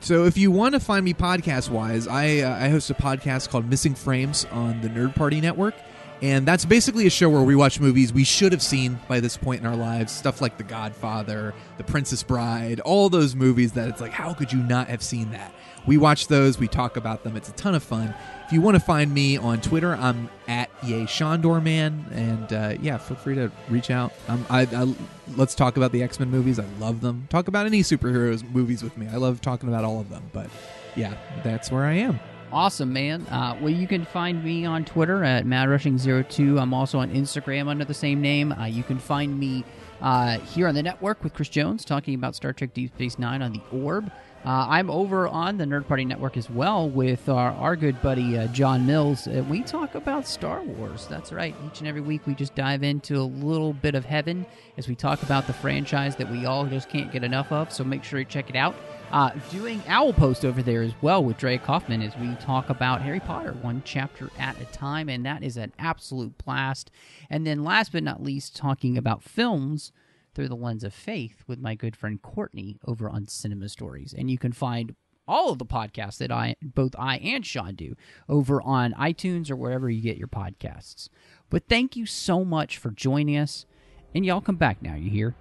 So if you want to find me podcast wise, I uh, I host a podcast called Missing Frames on the Nerd Party Network. And that's basically a show where we watch movies we should have seen by this point in our lives. Stuff like The Godfather, The Princess Bride, all those movies that it's like, how could you not have seen that? We watch those, we talk about them. It's a ton of fun. If you want to find me on Twitter, I'm at Yay Shondor Man, and uh, yeah, feel free to reach out. Um, I, I let's talk about the X Men movies. I love them. Talk about any superheroes movies with me. I love talking about all of them. But yeah, that's where I am. Awesome, man. Uh, well, you can find me on Twitter at MadRushing02. I'm also on Instagram under the same name. Uh, you can find me uh, here on the network with Chris Jones talking about Star Trek Deep Space Nine on the Orb. Uh, I'm over on the Nerd Party Network as well with our, our good buddy uh, John Mills. Uh, we talk about Star Wars. That's right. Each and every week we just dive into a little bit of heaven as we talk about the franchise that we all just can't get enough of. So make sure you check it out. Uh, doing Owl Post over there as well with Dre Kaufman as we talk about Harry Potter one chapter at a time, and that is an absolute blast. And then last but not least, talking about films through the lens of faith with my good friend Courtney over on Cinema Stories. And you can find all of the podcasts that I both I and Shawn do over on iTunes or wherever you get your podcasts. But thank you so much for joining us. And y'all come back now, you hear?